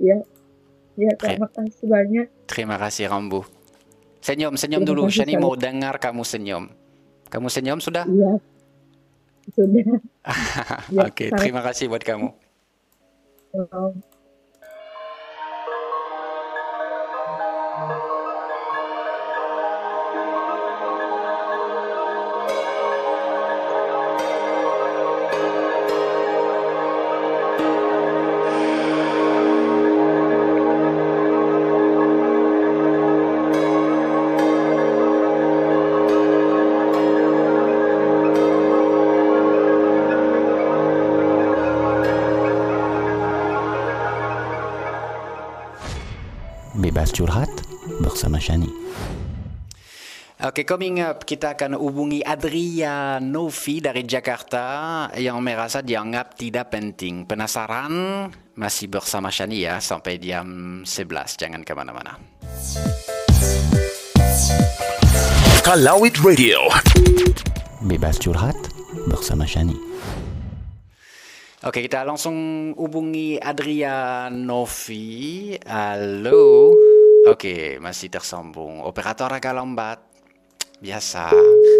Ya, ya terima kasih banyak. Terima kasih Rambu. Senyum, senyum terima dulu. Shani mau dengar kamu senyum. Kamu senyum sudah? Iya. Sudah. Oke, okay, terima kasih buat kamu. Oh. Curhat bersama Shani. Oke, okay, coming up kita akan hubungi Adria Novi dari Jakarta yang merasa dianggap tidak penting. Penasaran? Masih bersama Shani ya sampai jam 11. Jangan ke mana-mana. Kalawit Radio. Bebas curhat bersama Shani. Oke, kita langsung hubungi Adria Novi. Halo. Oke, masih tersambung. Operator agak lambat. Biasa.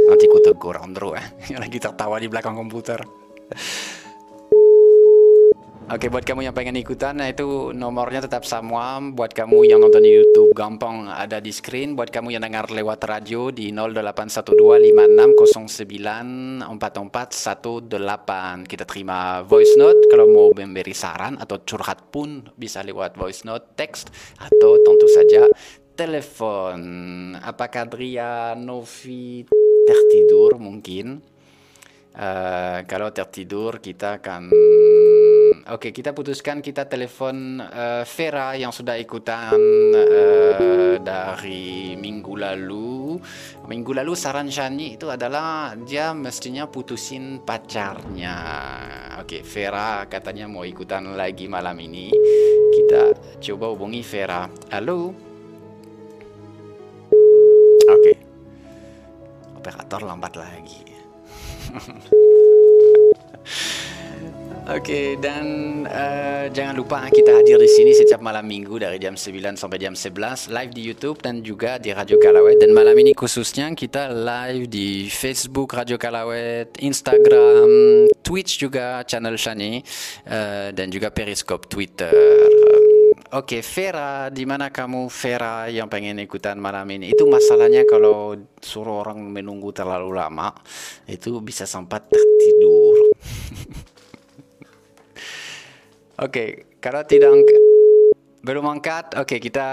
Nanti ku tegur Andro ya. Yang lagi tertawa di belakang komputer. Oke, buat kamu yang pengen ikutan, nah itu nomornya tetap sama. Buat kamu yang nonton di YouTube, gampang ada di screen. Buat kamu yang dengar lewat radio di 081256094418. Kita terima voice note kalau mau memberi saran atau curhat pun bisa lewat voice note, text atau tentu saja telepon. Apakah Adria Novi tertidur mungkin? Uh, kalau tertidur kita akan Oke, okay, kita putuskan kita telepon uh, Vera yang sudah ikutan uh, dari minggu lalu. Minggu lalu saran Shani itu adalah dia mestinya putusin pacarnya. Oke, okay, Vera katanya mau ikutan lagi malam ini. Kita coba hubungi Vera. Halo. Oke. Okay. Operator lambat lagi. Oke, okay, dan uh, jangan lupa kita hadir di sini setiap malam minggu dari jam 9 sampai jam 11 live di YouTube dan juga di Radio Kalawet dan malam ini khususnya kita live di Facebook Radio Kalawet, Instagram, Twitch juga channel Shani uh, dan juga Periscope Twitter. Oke, okay, Vera, di mana kamu Vera yang pengen ikutan malam ini? Itu masalahnya kalau suruh orang menunggu terlalu lama, itu bisa sempat tertidur. Oke, okay, kalau tidak belum angkat, oke okay, kita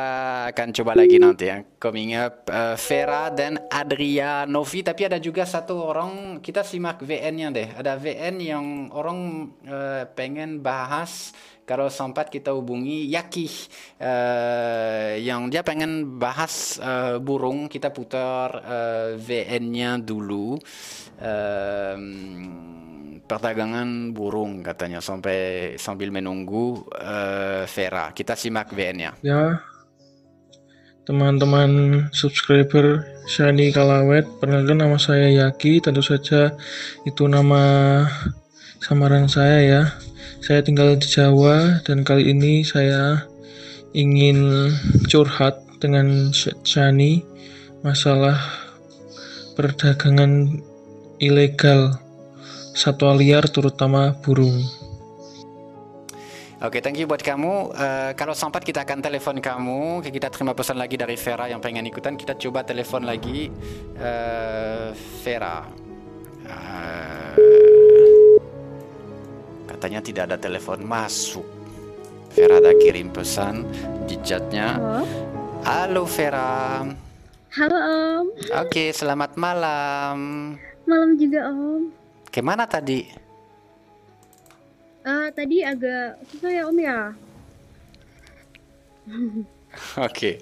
akan coba lagi nanti ya. Coming up, uh, Vera dan Adria Novi, tapi ada juga satu orang, kita simak VN-nya deh. Ada VN yang orang uh, pengen bahas, kalau sempat kita hubungi Yaki, uh, yang dia pengen bahas uh, burung, kita putar uh, VN-nya dulu. Uh, perdagangan burung katanya sampai sambil menunggu uh, Vera. Kita simak VN-nya. Ya, teman-teman subscriber Shani Kalawet, perkenalkan nama saya Yaki. Tentu saja itu nama samaran saya ya. Saya tinggal di Jawa dan kali ini saya ingin curhat dengan Shani masalah perdagangan ilegal satwa liar terutama burung. Oke, okay, thank you buat kamu. Uh, kalau sempat kita akan telepon kamu. Kita terima pesan lagi dari Vera yang pengen ikutan. Kita coba telepon lagi uh, Vera. Uh, katanya tidak ada telepon masuk. Vera ada kirim pesan di chatnya. Halo, Halo Vera. Halo Om. Oke, okay, selamat malam. Malam juga Om. Ke mana tadi? Eh, tadi agak susah ya Om ya. Oke.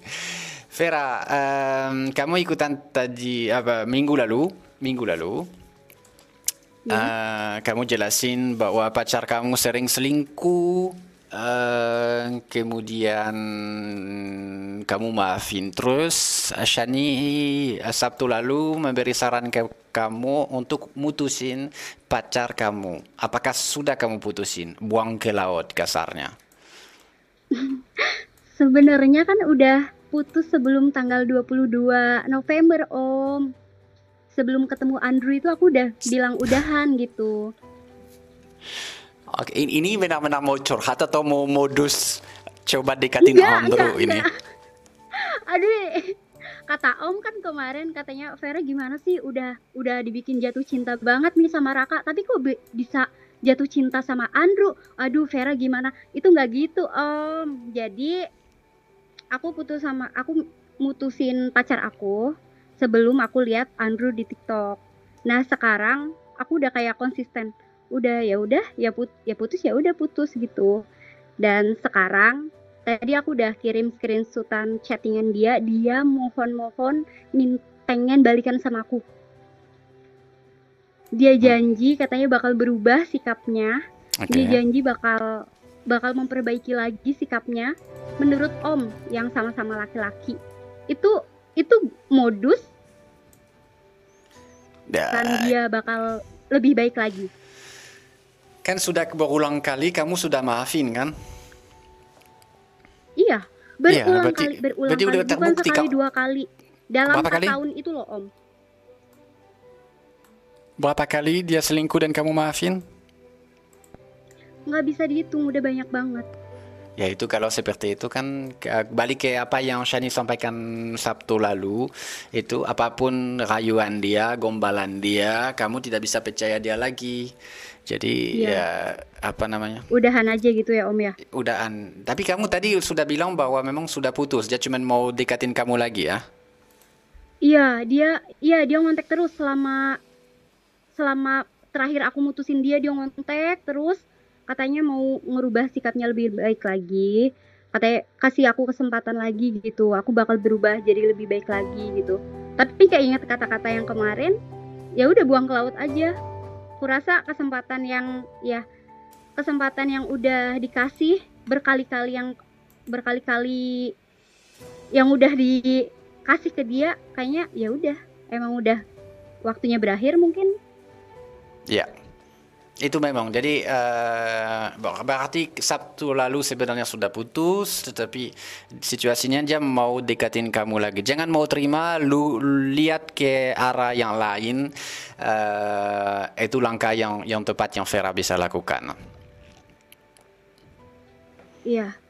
Vera, em, kamu ikutan tadi apa minggu lalu? Minggu lalu. eh, kamu jelasin bahwa pacar kamu sering selingkuh, eh, kemudian kamu maafin. Terus eh, Shani eh, Sabtu lalu memberi saran ke kamu untuk mutusin pacar kamu. Apakah sudah kamu putusin? Buang ke laut kasarnya. Sebenarnya kan udah putus sebelum tanggal 22 November Om. Sebelum ketemu Andrew itu aku udah bilang udahan gitu. Oke, ini, ini benar-benar mau curhat atau mau modus coba deketin Enggak, Andrew enggak, ini? enggak. Aduh, kata Om kan kemarin katanya Vera gimana sih udah udah dibikin jatuh cinta banget nih sama Raka, tapi kok bisa jatuh cinta sama Andrew? Aduh, Vera gimana? Itu nggak gitu Om. Jadi aku putus sama aku mutusin pacar aku sebelum aku lihat Andrew di TikTok. Nah, sekarang aku udah kayak konsisten. Udah ya udah ya put ya putus ya udah putus gitu. Dan sekarang tadi aku udah kirim screenshotan chattingan dia, dia mohon-mohon min pengen balikan sama aku. Dia janji katanya bakal berubah sikapnya. Oke. Dia janji bakal bakal memperbaiki lagi sikapnya menurut Om yang sama-sama laki-laki. Itu itu modus kan Da- dia bakal lebih baik lagi. Kan sudah berulang kali kamu sudah maafin kan? Iya, Iya, berulang berarti- kali, berulang berarti kali, udah bukan sekali Kak. dua kali. Dalam Berapa kali? tahun itu loh Om. Berapa kali dia selingkuh dan kamu maafin? Nggak bisa dihitung, udah banyak banget. Ya itu kalau seperti itu kan balik ke apa yang Shani sampaikan Sabtu lalu itu apa pun rayuan dia, gombalan dia, kamu tidak bisa percaya dia lagi. Jadi Iya. ya apa namanya? Udahan aja gitu ya Om ya. Udahan. Tapi kamu tadi sudah bilang bahwa memang sudah putus, dia cuma mau dekatin kamu lagi ya? Iya, dia iya dia ngontek terus selama selama terakhir aku mutusin dia dia ngontek terus katanya mau ngerubah sikapnya lebih baik lagi. Katanya kasih aku kesempatan lagi gitu. Aku bakal berubah jadi lebih baik lagi gitu. Tapi kayak ingat kata-kata yang kemarin, ya udah buang ke laut aja. Kurasa kesempatan yang ya kesempatan yang udah dikasih berkali-kali yang berkali-kali yang udah dikasih ke dia kayaknya ya udah emang udah waktunya berakhir mungkin. Ya, itu memang. Jadi ber- berarti Sabtu lalu sebenarnya sudah putus, tetapi situasinya dia mau dekatin kamu lagi. Jangan mau terima, lu lihat ke arah yang lain. eh, itu langkah yang yang tepat yang Vera bisa lakukan. iya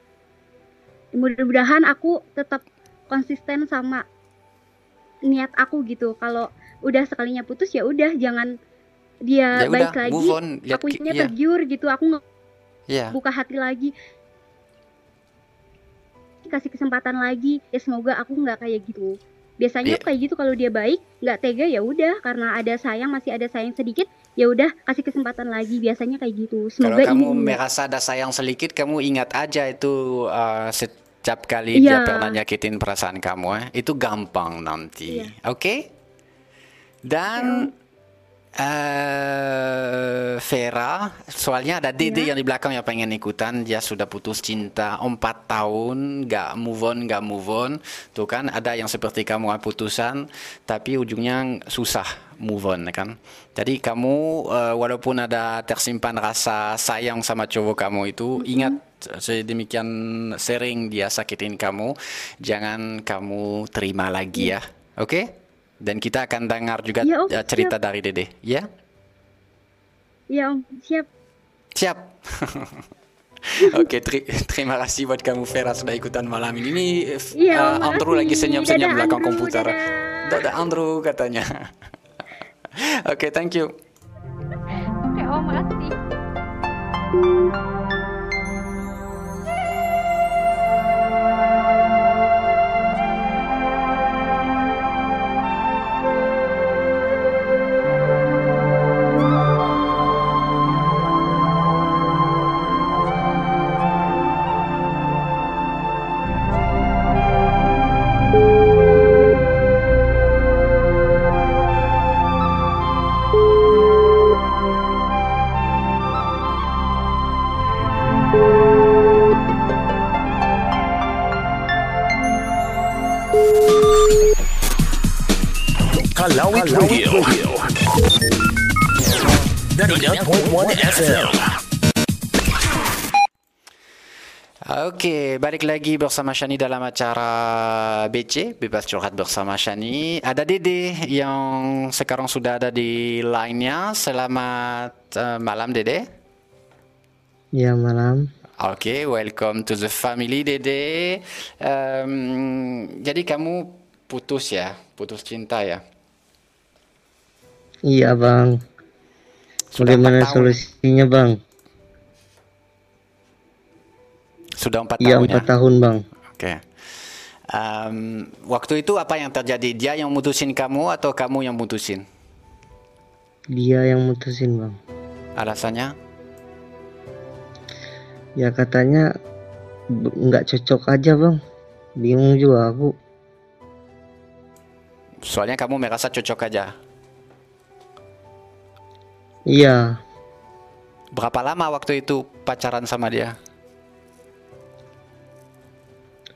mudah-mudahan aku tetap konsisten sama niat aku gitu kalau udah sekalinya putus ya udah jangan dia Ya udah, baik lagi move on, lihat aku iya. tergiur gitu aku nge Ya. buka hati lagi kasih kesempatan lagi ya semoga aku nggak kayak gitu biasanya Iya. kayak gitu kalau dia baik nggak tega ya udah karena ada sayang masih ada sayang sedikit ya udah kasih kesempatan lagi biasanya kayak gitu Kalau semoga kamu ini merasa ada sayang sedikit, kamu ingat aja itu eh, setiap kali Iya. dia pernah nyakitin perasaan kamu, eh. itu gampang nanti, oke? Dan eh Vera, soalnya ada Dede yang di belakang yang pengen ikutan, dia sudah putus cinta 4 tahun, nggak move on, nggak move on, tuh kan ada yang seperti kamu ah, putusan, tapi ujungnya susah move on kan. Jadi kamu eh, walaupun ada tersimpan rasa sayang sama cowok kamu itu, ingat sedemikian sering dia sakitin kamu, jangan kamu terima lagi ya, oke? Dan kita akan dengar juga Iya, Om, eh, cerita siap. dari Dede, ya? ya om siap Siap. Oke, teri- terima kasih buat kamu Vera sudah ikutan malam ini. Ini eh, Om, Andrew lagi senyum-senyum Dadah, belakang Andrew, komputer. Dadah Andrew katanya. Oke, thank you. oke om makasih FM. Oke, balik lagi bersama Shani dalam acara BC, Bebas Curhat bersama Shani. Ada Dede yang sekarang sudah ada di line-nya. Selamat uh, malam Dede. Ya malam. Oke, welcome to the family Dede. Um, jadi kamu putus ya, putus cinta ya? Iya bang. Sudah Bagaimana tahun. solusinya bang? Sudah empat Iya tahun empat ya? tahun bang. Oke. Um, waktu itu apa yang terjadi? Dia yang mutusin kamu atau kamu yang mutusin? Dia yang mutusin bang. Alasannya? Ya katanya nggak cocok aja bang. Bingung juga aku. Soalnya kamu merasa cocok aja. Iya Berapa lama waktu itu pacaran sama dia?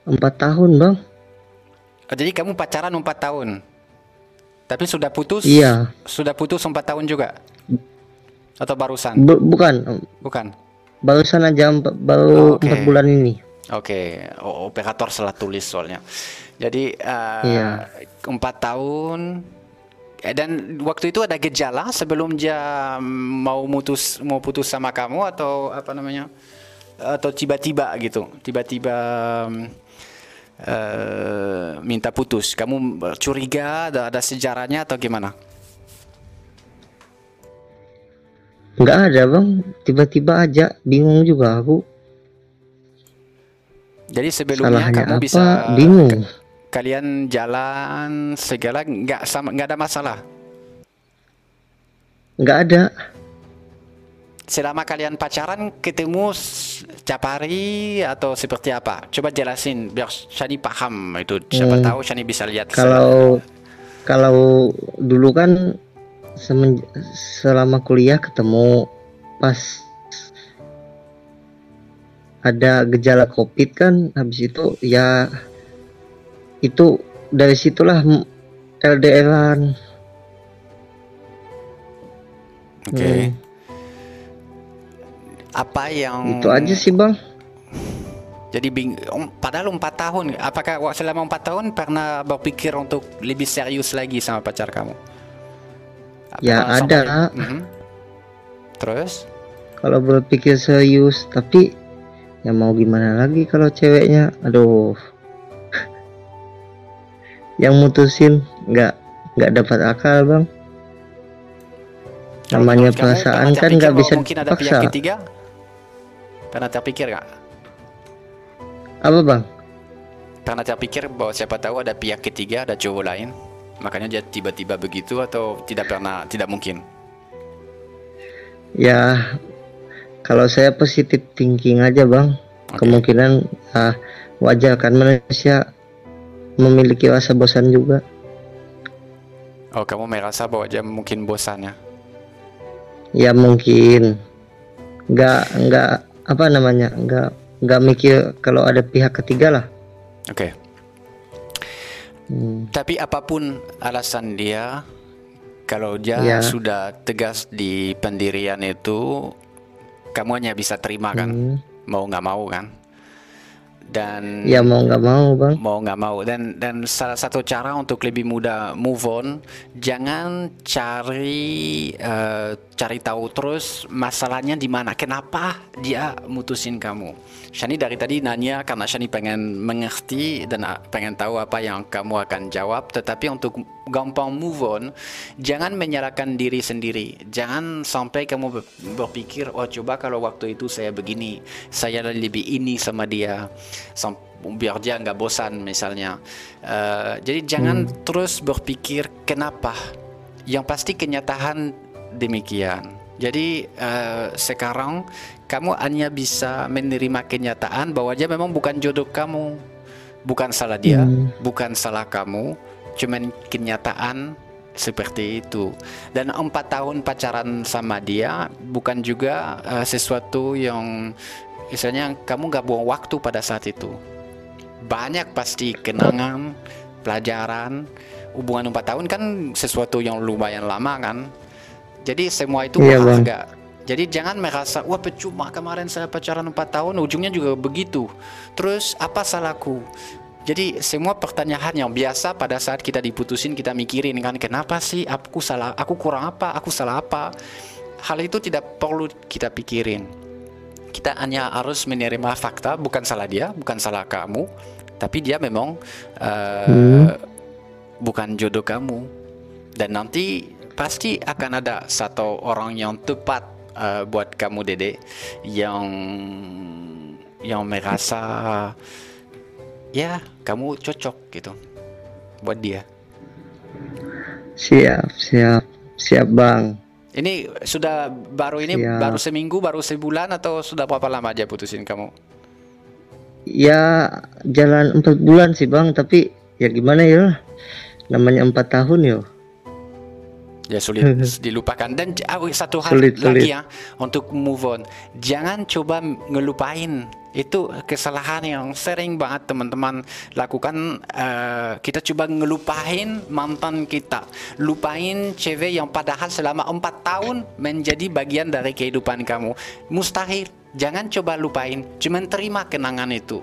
empat tahun bang. Oh, Jadi kamu pacaran 4 tahun. Tapi sudah putus? Iya. Sudah putus 4 tahun juga? Atau barusan? Bu- bukan. Bukan. Barusan aja empat, Oh, baru oke. empat bulan ini. Oke, O- operator salah tulis soalnya. Jadi eh, Iya. empat tahun dan waktu itu ada gejala sebelum dia mau mutus mau putus sama kamu atau apa namanya atau tiba-tiba gitu tiba-tiba mm, eh, minta putus kamu curiga ada, ada sejarahnya atau gimana Nggak ada bang. Tiba-tiba aja. Bingung juga aku. jadi sebelumnya Salahnya kamu apa? bisa Bingung. Kalian jalan segala nggak sama nggak ada masalah Nggak ada. selama kalian pacaran ketemu setiap hari atau seperti apa? Coba jelasin biar Shani paham itu. Siapa Hmm. tahu Shani bisa lihat. Kalau kalau dulu kan selama kuliah ketemu pas ada gejala covid kan habis itu ya itu dari situlah LDR-an Oke. Hmm, Apa yang itu aja sih bang Jadi bing, padahal empat tahun. Apakah selama empat tahun pernah berpikir untuk lebih serius lagi sama pacar kamu? ya Apakah ada sampai- Mhm. Terus? kalau berpikir serius tapi ya mau gimana lagi kalau ceweknya aduh yang mutusin nggak nggak dapat akal bang namanya Kamu perasaan kan nggak bisa mungkin ada pihak dipaksa ketiga? Pernah terpikir nggak? apa bang Pernah terpikir bahwa siapa tahu ada pihak ketiga, ada cowok lain? Makanya dia tiba-tiba begitu atau tidak pernah, tidak mungkin? ya kalau saya positif thinking aja bang kemungkinan ah, wajar kan manusia memiliki rasa bosan juga Oh, kamu merasa bahwa dia mungkin bosan ya? ya mungkin nggak nggak apa namanya nggak nggak mikir kalau ada pihak ketiga lah Oke. Hmm, Tapi apa pun alasan dia, kalau dia Ya. sudah tegas di pendirian itu, kamu hanya bisa terima kan? hmm. Mau nggak mau kan? Dan ya mau nggak mau bang. Mau nggak mau. Dan dan salah satu cara untuk lebih mudah move on jangan cari eh, cari tahu terus masalahnya di mana. Kenapa dia mutusin kamu? Shani dari tadi nanya karena Shani pengen mengerti dan ah, pengen tahu apa yang kamu akan jawab. Tetapi untuk gampang move on jangan menyalahkan diri sendiri. Jangan sampai kamu ber- berpikir oh coba kalau waktu itu saya begini saya lebih ini sama dia biar dia nggak bosan misalnya. Eh, jadi jangan terus berpikir kenapa? Yang pasti kenyataan demikian. Jadi eh, sekarang kamu hanya bisa menerima kenyataan bahwa dia memang bukan jodoh kamu bukan salah dia Hmm. bukan salah kamu cuman kenyataan seperti itu dan empat tahun pacaran sama dia bukan juga eh, sesuatu yang misalnya kamu nggak buang waktu pada saat itu banyak pasti kenangan, pelajaran. Hubungan 4 tahun kan sesuatu yang lumayan lama kan. Jadi semua itu Bang. berharga. Jadi jangan merasa wah percuma kemarin saya pacaran 4 tahun ujungnya juga begitu. Terus apa salahku? Jadi semua pertanyaan yang biasa pada saat kita diputusin kita mikirin kan kenapa sih aku salah? Aku kurang apa? Aku salah apa? Hal itu tidak perlu kita pikirin. Kita hanya harus menerima fakta bukan salah dia bukan salah kamu tapi dia memang eh, Hmm. bukan jodoh kamu. Dan nanti pasti akan ada satu orang yang tepat eh, buat kamu dede yang yang merasa ya kamu cocok gitu buat dia Siap, siap, siap bang. ini sudah baru ini Siap. baru seminggu baru sebulan atau sudah berapa lama aja putusin kamu Ya jalan empat bulan sih bang, tapi ya gimana ya? Namanya empat tahun yo. ya sulit dilupakan dan ah, satu hal Sulit, lagi sulit. ya untuk move on jangan coba ngelupain itu kesalahan yang sering banget teman-teman lakukan. Eh, kita coba ngelupain mantan kita. Lupain cewek yang padahal selama empat tahun menjadi bagian dari kehidupan kamu. Mustahil. Jangan coba lupain. Cuman terima kenangan itu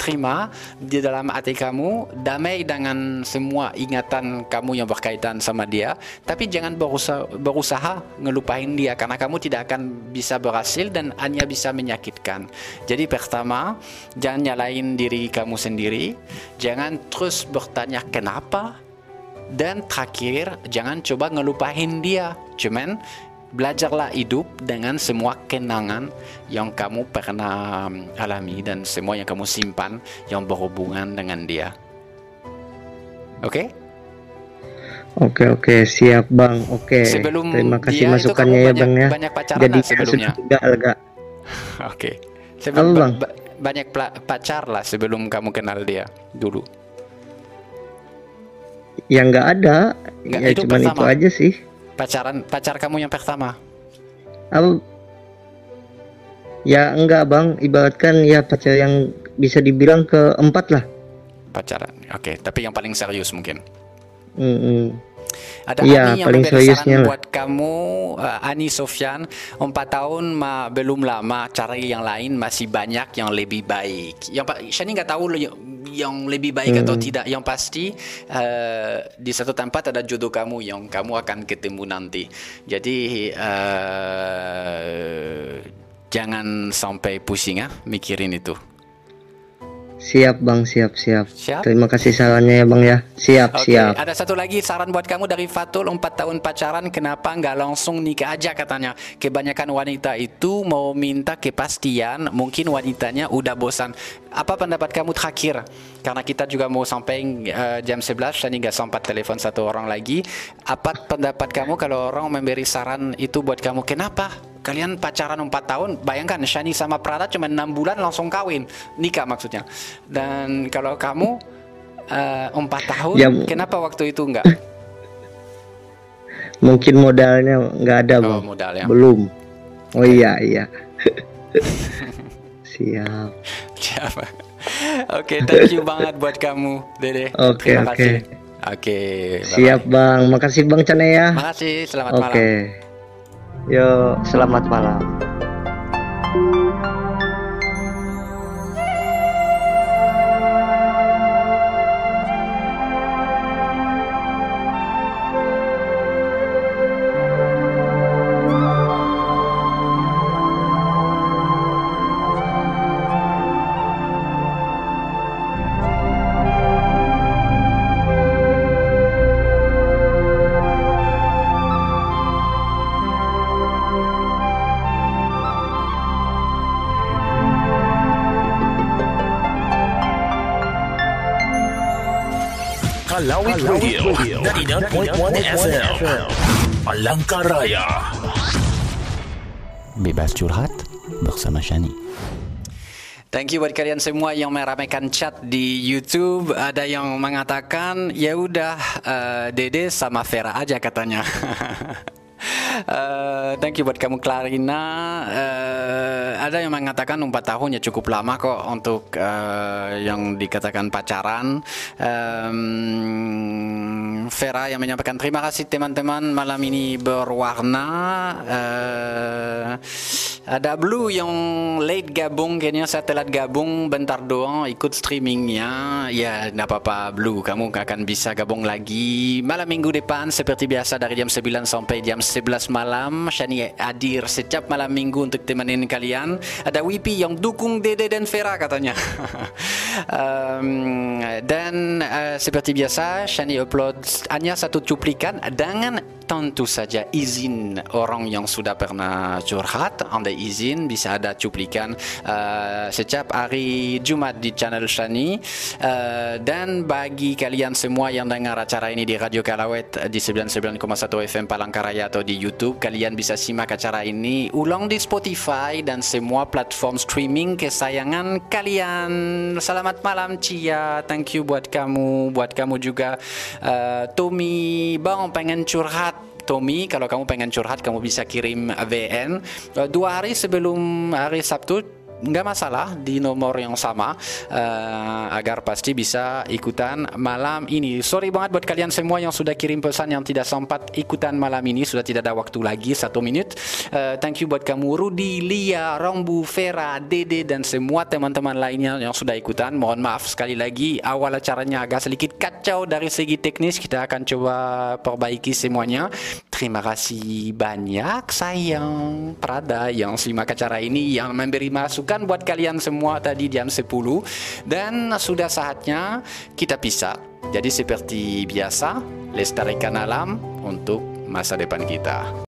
terima di dalam hati kamu damai dengan semua ingatan kamu yang berkaitan sama dia. Tapi jangan berusaha, berusaha ngelupain dia karena kamu tidak akan bisa berhasil dan hanya bisa menyakitkan. Jadi pertama jangan nyalain diri kamu sendiri. Jangan terus bertanya kenapa. Dan terakhir jangan coba ngelupain dia. Cuman belajarlah hidup dengan semua kenangan yang kamu pernah um, alami dan semua yang kamu simpan yang berhubungan dengan dia. Oke? Oke oke siap bang. Oke. Sebelum Terima kasih dia itu masukannya ya banyak- bang ya. banyak pacaran Jadi sebelumnya? sudah juga agak. Oke. Sebelum Bang? ba- banyak pacar lah sebelum kamu kenal dia dulu. Ya nggak ada. Nggak, ya itu cuman itu pertama. aja sih. Pacaran pacar kamu yang pertama. Apa? Ya enggak bang. Ibaratkan ya pacar yang bisa dibilang keempat lah. Pacaran. Oke, tapi yang paling serius mungkin. Mm-mm. Ada Iya, Ani yang paling seriusnya buat kamu, uh, Ani Sofyan, empat tahun ma, belum lama, cari yang lain masih banyak yang lebih baik. Yang pa- Shani nggak tahu yang, lebih baik atau Hmm. tidak. Yang pasti uh, di satu tempat ada jodoh kamu yang kamu akan ketemu nanti. Jadi uh, jangan sampai pusing ya mikirin itu. Siap bang, siap siap. Siap? Terima kasih sarannya ya bang ya. Siap Oke, siap. ada satu lagi saran buat kamu dari Fatul 4 tahun pacaran kenapa nggak langsung nikah aja katanya kebanyakan wanita itu mau minta kepastian mungkin wanitanya udah bosan apa pendapat kamu terakhir karena kita juga mau sampai eh, jam 11 dan nggak sempat telepon satu orang lagi apa pendapat kamu kalau orang memberi saran itu buat kamu kenapa kalian pacaran 4 tahun bayangkan Shani sama Prada cuma 6 bulan langsung kawin nikah maksudnya dan kalau kamu eh, empat tahun Ya, kenapa waktu itu enggak Mungkin modalnya nggak ada. Oh, modal ya. Belum. Oh iya iya. siap. Siapa? Oke, thank you banget buat kamu, Dede. Oke, oke. Oke. Siap bang. Makasih bang Cane ya. Makasih, selamat Oke. malam. Yo, selamat malam. 99.1 FM. Palangkaraya. Bebas curhat bersama Shani. Thank you buat kalian semua yang meramaikan chat di YouTube. Ada yang mengatakan ya udah eh, Dede sama Vera aja katanya. Eh, thank you buat kamu Clarina. Eh, ada yang mengatakan 4 tahun ya cukup lama kok untuk eh, yang dikatakan pacaran. Em, Vera yang menyampaikan terima kasih teman-teman malam ini berwarna. Eh, ada Blue yang late gabung kayaknya saya telat gabung bentar doang ikut streamingnya. Ya tidak apa-apa Blue kamu akan bisa gabung lagi malam minggu depan seperti biasa dari jam 9 sampai jam 11 malam. Shani hadir setiap malam minggu untuk temenin kalian. Ada Wipi yang dukung Dede dan Vera katanya. Em, dan eh, seperti biasa Shani upload hanya satu cuplikan dengan tentu saja izin orang yang sudah pernah curhat anda izin bisa ada cuplikan eh, setiap hari Jumat di channel Shani. Eh, dan bagi kalian semua yang dengar acara ini di Radio Kalawet di 99,1 FM Palangkaraya atau di YouTube kalian bisa simak acara ini ulang di Spotify dan semua platform streaming kesayangan kalian. Selamat malam Cia. Thank you buat kamu buat kamu juga. Eh, Tommy bang pengen curhat Tommy, kalau kamu pengen curhat, kamu bisa kirim VN Eh, dua hari sebelum hari Sabtu. Nggak masalah di nomor yang sama eh, agar pasti bisa ikutan malam ini. Sorry banget buat kalian semua yang sudah kirim pesan yang tidak sempat ikutan malam ini sudah tidak ada waktu lagi satu menit. Eh, thank you buat kamu Rudi, Lia, Rombu, Vera, Dede dan semua teman-teman lainnya yang sudah ikutan. Mohon maaf sekali lagi awal acaranya agak sedikit kacau dari segi teknis. Kita akan coba perbaiki semuanya. Terima kasih banyak sayang Prada yang simak acara ini yang memberi masukan buat kalian semua tadi jam 10 dan sudah saatnya kita pisah. Jadi seperti biasa lestarikan alam untuk masa depan kita.